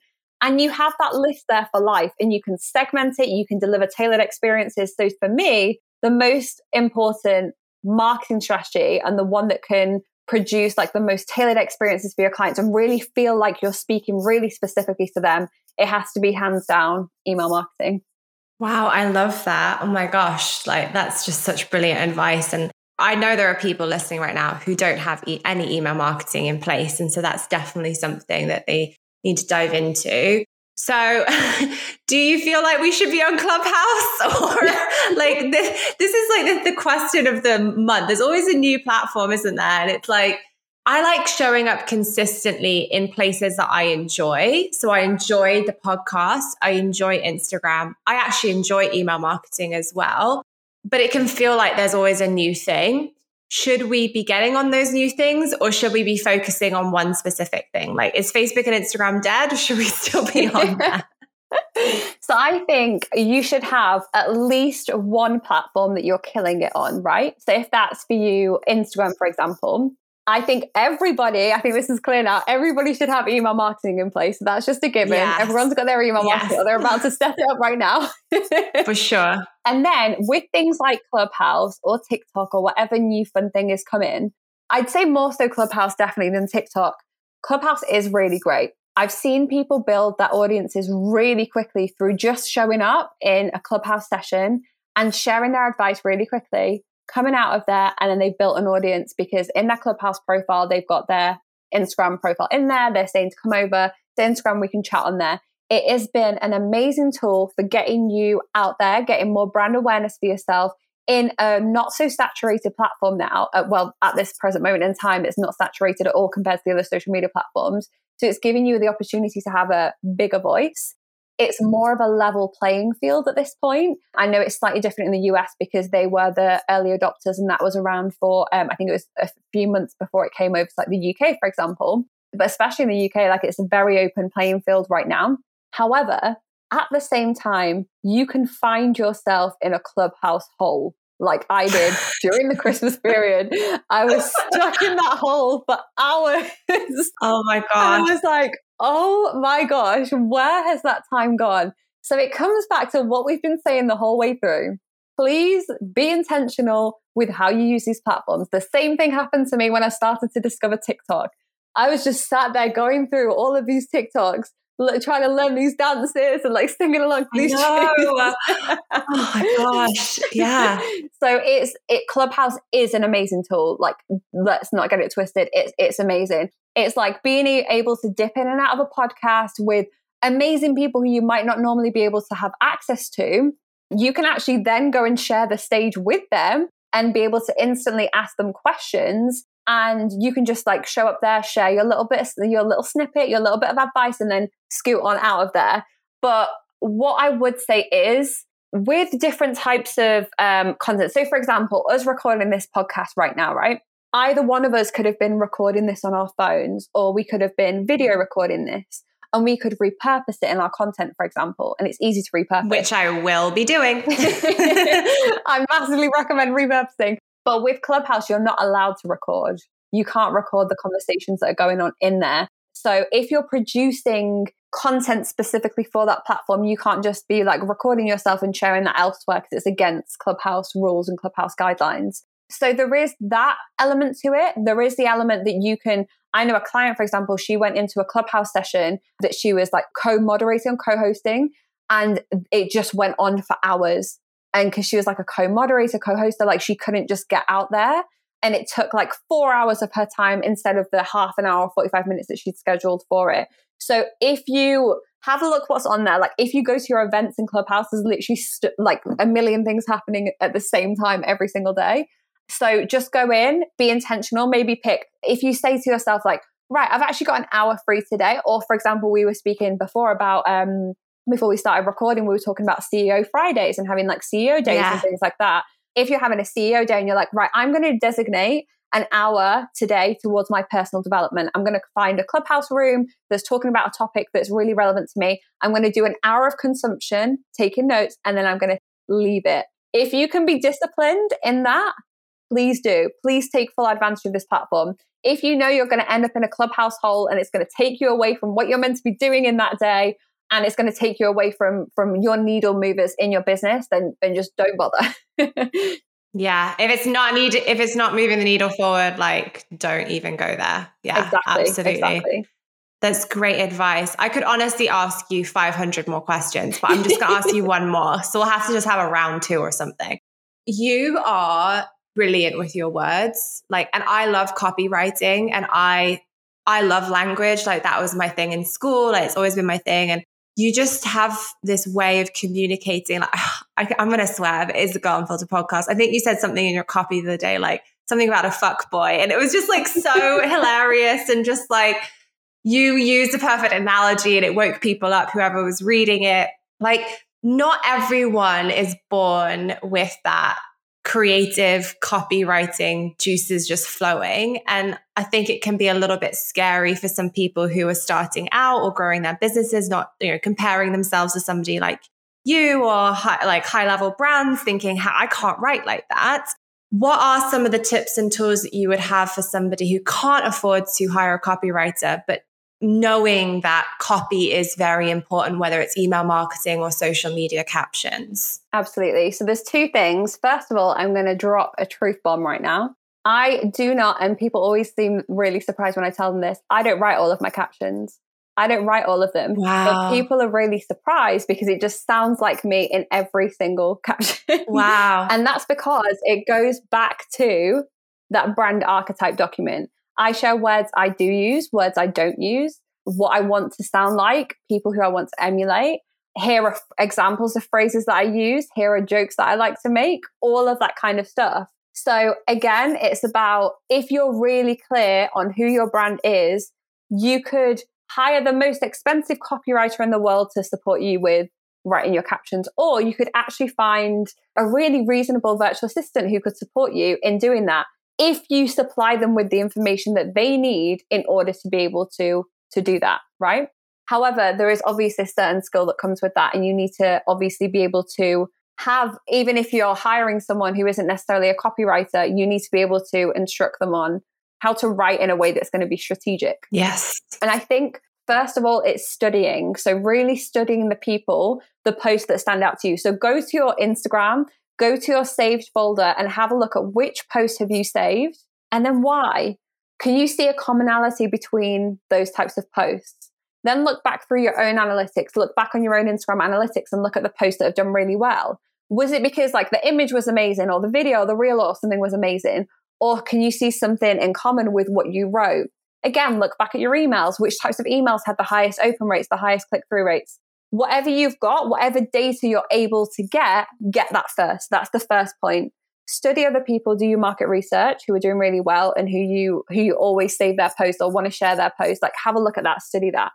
And you have that list there for life and you can segment it, you can deliver tailored experiences. So for me, the most important marketing strategy and the one that can produce like the most tailored experiences for your clients and really feel like you're speaking really specifically to them, it has to be hands down email marketing. Wow, I love that. Oh my gosh, like that's just such brilliant advice. And I know there are people listening right now who don't have e- any email marketing in place. And so that's definitely something that they need to dive into. So, [LAUGHS] do you feel like we should be on Clubhouse [LAUGHS] or like this? This is like the, the, question of the month. There's always a new platform, isn't there? And it's like, I like showing up consistently in places that I enjoy. So, I enjoy the podcast, I enjoy Instagram, I actually enjoy email marketing as well. But it can feel like there's always a new thing should we be getting on those new things or should we be focusing on one specific thing? Like, is Facebook and Instagram dead or should we still be on [LAUGHS] that? so I think you should have at least one platform that you're killing it on, right? So if that's for you, Instagram, for example, I think everybody, I think this is clear now, everybody should have email marketing in place. That's just a given. Yes. Everyone's got their email yes. marketing. They're about to set it up right now. [LAUGHS] For sure. And then with things like Clubhouse or TikTok or whatever new fun thing is coming, I'd say more so Clubhouse definitely than TikTok. Clubhouse is really great. I've seen people build their audiences really quickly through just showing up in a Clubhouse session and sharing their advice really quickly coming out of there and then they've built an audience because in their clubhouse profile they've got their instagram profile in there they're saying to come over to instagram we can chat on there. It has been an amazing tool for getting you out there getting more brand awareness for yourself in a not so saturated platform now uh, well at this present moment in time it's not saturated at all compared to the other social media platforms. So it's giving you the opportunity to have a bigger voice it's more of a level playing field at this point. I know it's slightly different in the US because they were the early adopters and that was around for, um, I think it was a few months before it came over to like the UK, for example. But especially in the UK, like it's a very open playing field right now. However, at the same time, you can find yourself in a clubhouse hole like I did [LAUGHS] during the Christmas period. I was stuck in that hole for hours. Oh my God. [LAUGHS] I was like, oh my gosh, where has that time gone? So it comes back to what we've been saying the whole way through. Please be intentional with how you use these platforms. The same thing happened to me when I started to discover TikTok. I was just sat there going through all of these TikToks trying to learn these dances and like singing along to these oh my gosh yeah [LAUGHS] so it's it clubhouse is an amazing tool like let's not get it twisted it's it's amazing it's like being able to dip in and out of a podcast with amazing people who you might not normally be able to have access to you can actually then go and share the stage with them and be able to instantly ask them questions and you can just like show up there, share your little bit, your little snippet, your little bit of advice, and then scoot on out of there. But what I would say is with different types of um, content. So, for example, us recording this podcast right now, right? Either one of us could have been recording this on our phones, or we could have been video recording this and we could repurpose it in our content, for example. And it's easy to repurpose. Which I will be doing. [LAUGHS] [LAUGHS] I massively recommend repurposing. But with Clubhouse, you're not allowed to record. you can't record the conversations that are going on in there. So if you're producing content specifically for that platform, you can't just be like recording yourself and sharing that elsewhere because it's against Clubhouse rules and Clubhouse guidelines. So there is that element to it. There is the element that you can. I know a client, for example, she went into a Clubhouse session that she was like co moderating, and co hosting, and it just went on for hours. And because she was like a co moderator, co hoster, like she couldn't just get out there. And it took like four hours of her time instead of the half an hour, or 45 minutes that she'd scheduled for it. So if you have a look what's on there, like if you go to your events in Clubhouse, there's literally st- like a million things happening at the same time every single day. So just go in, be intentional, maybe pick, if you say to yourself, like, right, I've actually got an hour free today. Or for example, we were speaking before about, um, before we started recording, we were talking about CEO Fridays and having like CEO days yeah. and things like that. If you're having a CEO day and you're like, right, I'm going to designate an hour today towards my personal development. I'm going to find a clubhouse room that's talking about a topic that's really relevant to me. I'm going to do an hour of consumption, taking notes, and then I'm going to leave it. If you can be disciplined in that, please do. Please take full advantage of this platform. If you know you're going to end up in a clubhouse hole and it's going to take you away from what you're meant to be doing in that day, and it's going to take you away from from your needle movers in your business, then then just don't bother. [LAUGHS] yeah, if it's not need if it's not moving the needle forward, like don't even go there. Yeah, exactly, absolutely. Exactly. That's great advice. I could honestly ask you 500 more questions, but I'm just going to ask you [LAUGHS] one more. So we'll have to just have a round two or something. You are brilliant with your words. Like, and I love copywriting and I, I love language. Like that was my thing in school. Like it's always been my thing. And you just have this way of communicating. Like [SIGHS] I, am going to swear, but it's a Girl Unfiltered podcast. I think you said something in your copy the other day, like something about a fuck boy. And it was just like so [LAUGHS] hilarious and just like, you used a perfect analogy and it woke people up, whoever was reading it. Like, not everyone is born with that creative copywriting juices just flowing. And I think it can be a little bit scary for some people who are starting out or growing their businesses, not, you know, comparing themselves to somebody like you or high, like high level brands thinking, I can't write like that. What are some of the tips and tools that you would have for somebody who can't afford to hire a copywriter, but knowing that copy is very important, whether it's email marketing or social media captions? Absolutely. So there's two things. First of all, I'm going to drop a truth bomb right now. I do not, and people always seem really surprised when I tell them this. I don't write all of my captions. I don't write all of them. Wow. But people are really surprised because it just sounds like me in every single [LAUGHS] caption. Wow. and that's because it goes back to that brand archetype document. I share words I do use, words I don't use, what I want to sound like, people who I want to emulate. Here are examples of phrases that I use. Here are jokes that I like to make, all of that kind of stuff. So, again, it's about if you're really clear on who your brand is, you could hire the most expensive copywriter in the world to support you with writing your captions, or you could actually find a really reasonable virtual assistant who could support you in doing that if you supply them with the information that they need in order to be able to to do that right? However there is obviously a certain skill that comes with that and you need to obviously be able to have even if you're hiring someone who isn't necessarily a copywriter you need to be able to instruct them on how to write in a way that's going to be strategic. Yes. And i think first of all it's studying. So really studying the people the posts that stand out to you. So go to your instagram go to your saved folder and have a look at which posts have you saved and then why. Can you see a commonality between those types of posts? Then look back through your own analytics, look back on your own Instagram analytics and look at the posts that have done really well. Was it because like the image was amazing or the video, or the reel or something was amazing? Or can you see something in common with what you wrote? Again, look back at your emails. Which types of emails had the highest open rates, the highest click through rates? Whatever you've got, whatever data you're able to get, get that first. That's the first point. Study other people, do your market research who are doing really well and who you who you always save their post or want to share their post. Like have a look at that, study that.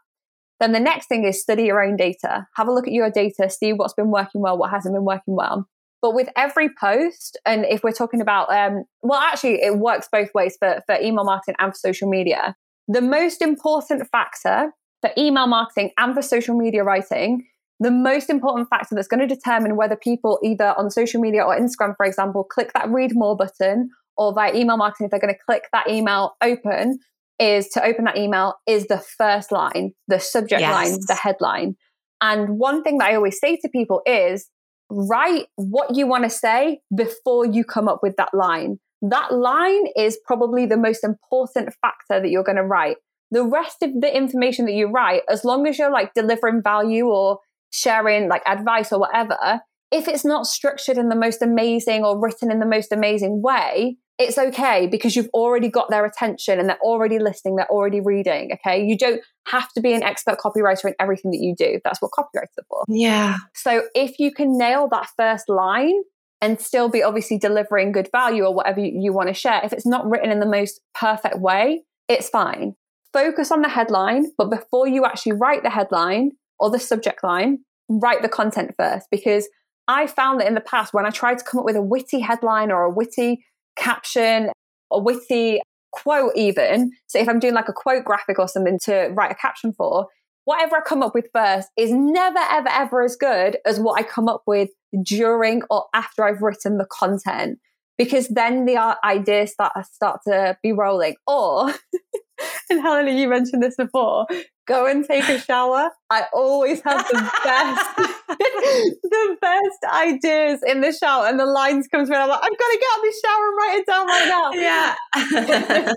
Then the next thing is study your own data. Have a look at your data, see what's been working well, what hasn't been working well. But with every post, and if we're talking about, um, well, actually, it works both ways for, for email marketing and for social media. The most important factor for email marketing and for social media writing, the most important factor that's going to determine whether people either on social media or Instagram, for example, click that read more button or via email marketing, if they're going to click that email open, is to open that email is the first line, the subject yes. line, the headline. And one thing that I always say to people is write what you want to say before you come up with that line. That line is probably the most important factor that you're going to write. The rest of the information that you write, as long as you're like delivering value or sharing like advice or whatever, if it's not structured in the most amazing or written in the most amazing way, it's okay because you've already got their attention and they're already listening, they're already reading. Okay. You don't have to be an expert copywriter in everything that you do. That's what copywriters are for. Yeah. So if you can nail that first line and still be obviously delivering good value or whatever you, you want to share, if it's not written in the most perfect way, it's fine. Focus on the headline, but before you actually write the headline or the subject line, write the content first because I found that in the past when I tried to come up with a witty headline or a witty caption, a witty quote, even. So if I'm doing like a quote graphic or something to write a caption for, whatever I come up with first is never, ever, ever as good as what I come up with during or after I've written the content. Because then the ideas start, start to be rolling. Or, [LAUGHS] [LAUGHS] and Helena, you mentioned this before, go and take a shower. I always have the best, [LAUGHS] the best ideas in the shower, and the lines come through. I'm like, I've got to get out of the shower and write it down right now. [LAUGHS] Yeah.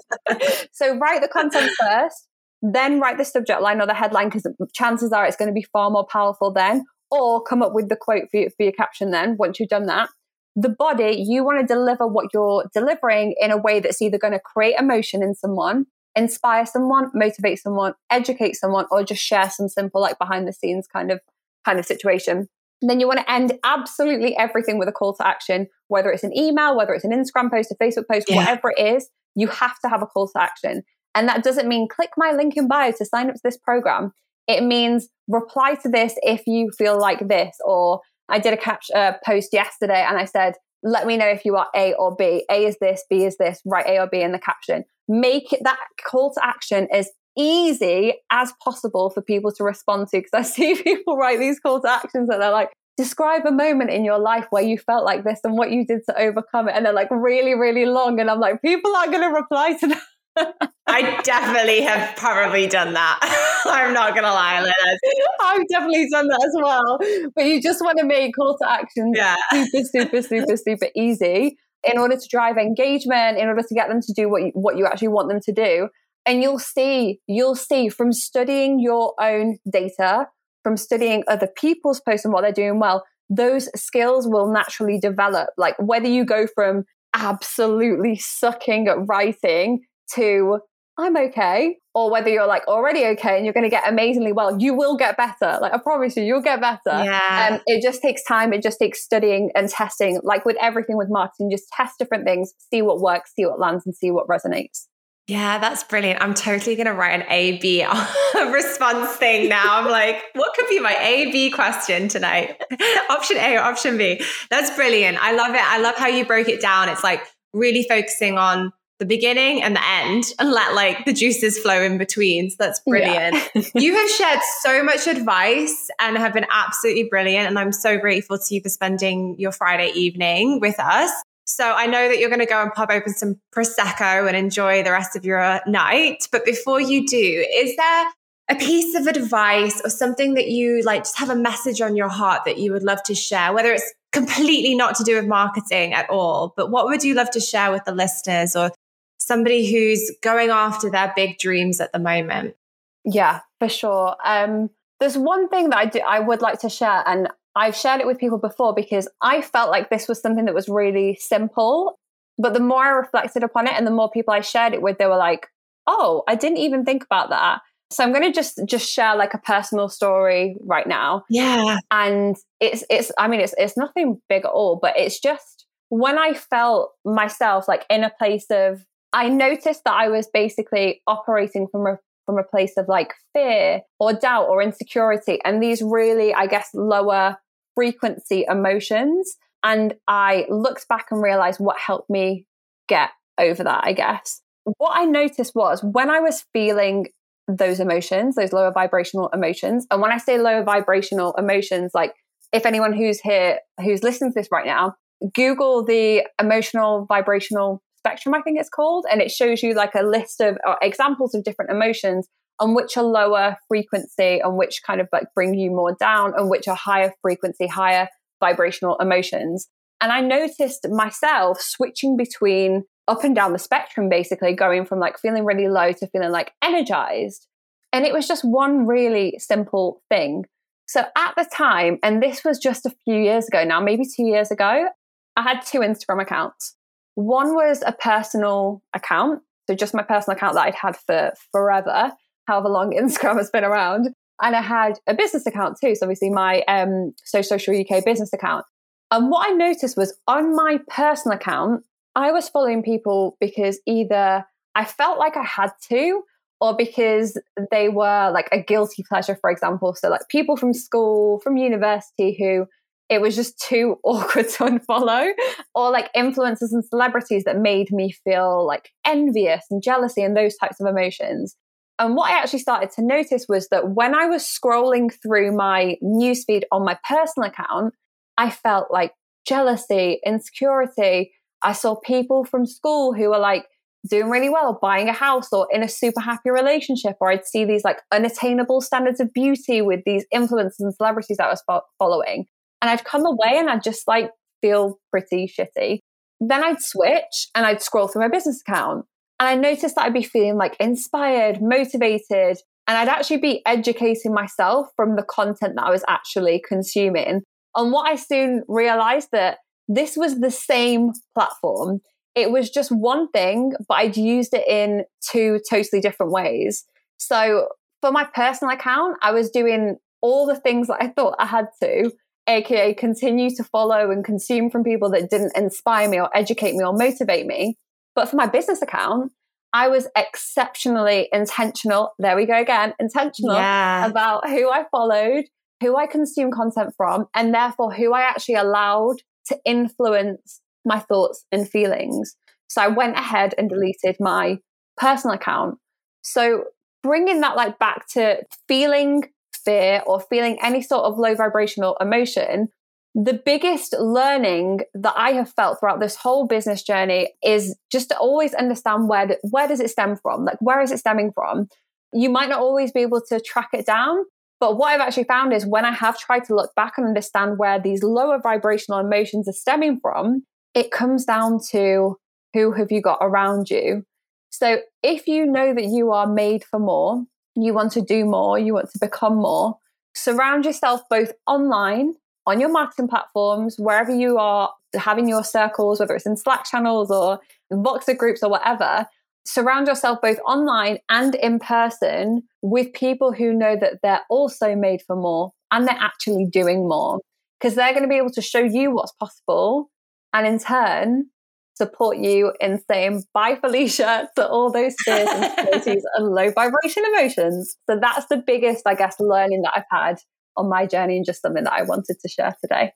so write the content first, then write the subject line or the headline because chances are it's going to be far more powerful then. Or come up with the quote for for your caption then once you've done that. The body, you want to deliver what you're delivering in a way that's either going to create emotion in someone inspire someone, motivate someone, educate someone, or just share some simple like behind the scenes kind of kind of situation. And then you want to end absolutely everything with a call to action, whether it's an email, whether it's an Instagram post, a Facebook post, yeah. whatever it is, you have to have a call to action. And that doesn't mean click my link in bio to sign up to this program. It means reply to this if you feel like this. Or I did a catch uh, post yesterday and I said, let me know if you are A or B. A is this, B is this, write A or B in the caption make it that call to action as easy as possible for people to respond to. Because I [LAUGHS] see people write these call to actions and they're like, describe a moment in your life where you felt like this and what you did to overcome it. And they're like really, really long. And I'm like, people aren't going to reply to that. [LAUGHS] I definitely have probably done that. [LAUGHS] I'm not gonna lie, Liz. I've definitely done that as well. But you just want to make call to action yeah. [LAUGHS] super, super, super, super easy in order to drive engagement, in order to get them to do what you, what you actually want them to do. And you'll see, you'll see from studying your own data, from studying other people's posts and what they're doing well, those skills will naturally develop. Like whether you go from absolutely sucking at writing to I'm okay, or whether you're like already okay and you're going to get amazingly well, you will get better. Like I promise you, you'll get better. Yeah. Um, it just takes time. It just takes studying and testing. Like with everything with marketing, just test different things, see what works, see what lands, and see what resonates. Yeah, that's brilliant. I'm totally going to write an A B [LAUGHS] response thing now. I'm like, what could be my A B question tonight? [LAUGHS] option A or option B? That's brilliant. I love it. I love how you broke it down. It's like really focusing on the beginning and the end and let like the juices flow in between. So that's brilliant. Yeah. [LAUGHS] you have shared so much advice and have been absolutely brilliant. And I'm so grateful to you for spending your Friday evening with us. So I know that you're going to go and pop open some Prosecco and enjoy the rest of your night. But before you do, is there a piece of advice or something that you like just have a message on your heart that you would love to share, whether it's completely not to do with marketing at all, but what would you love to share with the listeners or somebody who's going after their big dreams at the moment? Yeah, for sure. Um, there's one thing that I do, I would like to share, and I've shared it with people before because I felt like this was something that was really simple. But the more I reflected upon it, and the more people I shared it with, they were like, "Oh, I didn't even think about that." So I'm going to just just share like a personal story right now. Yeah, and it's it's I mean it's it's nothing big at all, but it's just when I felt myself like in a place of I noticed that I was basically operating from a from a place of like fear or doubt or insecurity and these really I guess lower frequency emotions and I looked back and realized what helped me get over that I guess. What I noticed was when I was feeling those emotions, those lower vibrational emotions, and when I say lower vibrational emotions like if anyone who's here who's listening to this right now, Google the emotional vibrational spectrum, I think it's called. And it shows you like a list of uh, examples of different emotions and which are lower frequency and which kind of like bring you more down and which are higher frequency, higher vibrational emotions. And I noticed myself switching between up and down the spectrum, basically going from like feeling really low to feeling like energized. And it was just one really simple thing. So at the time, and this was just a few years ago now, maybe two years ago, I had two Instagram accounts. One was a personal account, so just my personal account that I'd had for forever, however long [LAUGHS] Instagram has been around. And I had a business account too. So obviously my um, Surge Social UK business account. And what I noticed was on my personal account, I was following people because either I felt like I had to, or because they were like a guilty pleasure, for example. So, like people from school, from university who it was just too [LAUGHS] awkward to unfollow, or like influencers and celebrities that made me feel like envious and jealousy and those types of emotions. And what I actually started to notice was that when I was scrolling through my newsfeed on my personal account, I felt like jealousy, insecurity. I saw people from school who were like doing really well, buying a house or in a super happy relationship, or I'd see these like unattainable standards of beauty with these influencers and celebrities that I was fo- following. And I'd come away and I'd just like feel pretty shitty. Then I'd switch and I'd scroll through my business account and I noticed that I'd be feeling like inspired, motivated, and I'd actually be educating myself from the content that I was actually consuming. And what I soon realized that this was the same platform. It was just one thing, but I'd used it in two totally different ways. So for my personal account, I was doing all the things that I thought I had to, aka continue to follow and consume from people that didn't inspire me or educate me or motivate me. But for my business account, I was exceptionally intentional. There we go again, intentional yeah. about who I followed, who I consume content from, and therefore who I actually allowed to influence my thoughts and feelings. So I went ahead and deleted my personal account. So bringing that like back to feeling fear or feeling any sort of low vibrational emotion the biggest learning that I have felt throughout this whole business journey is just to always understand where do, where does it stem from? Like where is it stemming from? You might not always be able to track it down, but what I've actually found is when I have tried to look back and understand where these lower vibrational emotions are stemming from, it comes down to who have you got around you. So if you know that you are made for more, you want to do more, you want to become more, surround yourself both online on your marketing platforms, wherever you are having your circles, whether it's in Slack channels or Voxer groups or whatever, surround yourself both online and in person with people who know that they're also made for more and they're actually doing more because they're going to be able to show you what's possible and in turn support you in saying bye felicia to all those fears and [LAUGHS] and low vibration emotions so that's the biggest i guess learning that i've had on my journey and just something that I wanted to share today.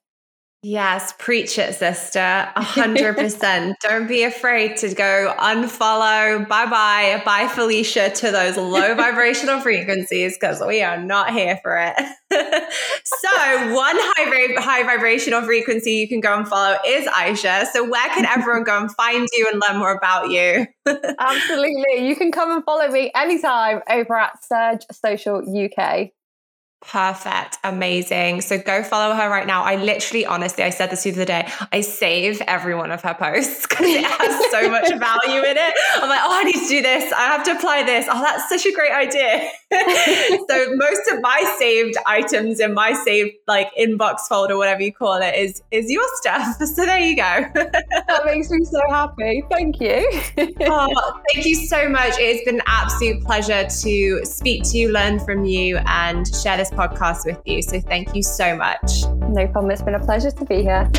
Yes, preach it, sister. A [LAUGHS] hundred percent. Don't be afraid to go unfollow, bye bye, bye Felicia to those low [LAUGHS] vibrational frequencies because we are not here for it. [LAUGHS] so, one high high vibrational frequency you can go and follow is Ayse. So, where can everyone go and find you and learn more about you? Absolutely. You can come and follow me anytime over at Surge Social UK. Perfect. Amazing. So go follow her right now. I literally, honestly, I said this the other day. I save every one of her posts [LAUGHS] because it has so much [LAUGHS] value in it. I'm like, oh, I need to do this. I have to apply this. Oh, that's such a great idea. [LAUGHS] so most of my saved items in my saved like inbox folder, whatever you call it, is is your stuff. So there you go. that makes me so happy. Thank you. oh, thank you so much. It's been an absolute pleasure to speak to you, learn from you, and share this podcast with you. So thank you so much. No problem. It's been a pleasure to be here.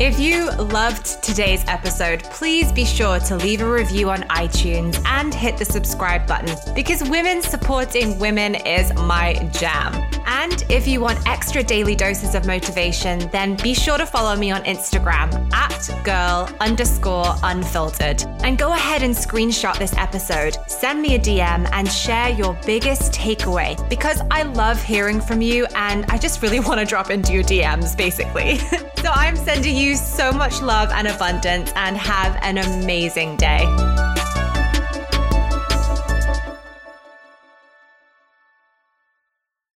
If you loved today's episode, please be sure to leave a review on iTunes and hit the subscribe button because women supporting women is my jam. And if you want extra daily doses of motivation, then be sure to follow me on Instagram at girl underscore unfiltered. And go ahead and screenshot this episode, send me a DM, and share your biggest takeaway because I love hearing from you and I just really [LAUGHS] want to drop into your DMs, basically. [LAUGHS] so I'm sending you so much love and abundance and have an amazing day.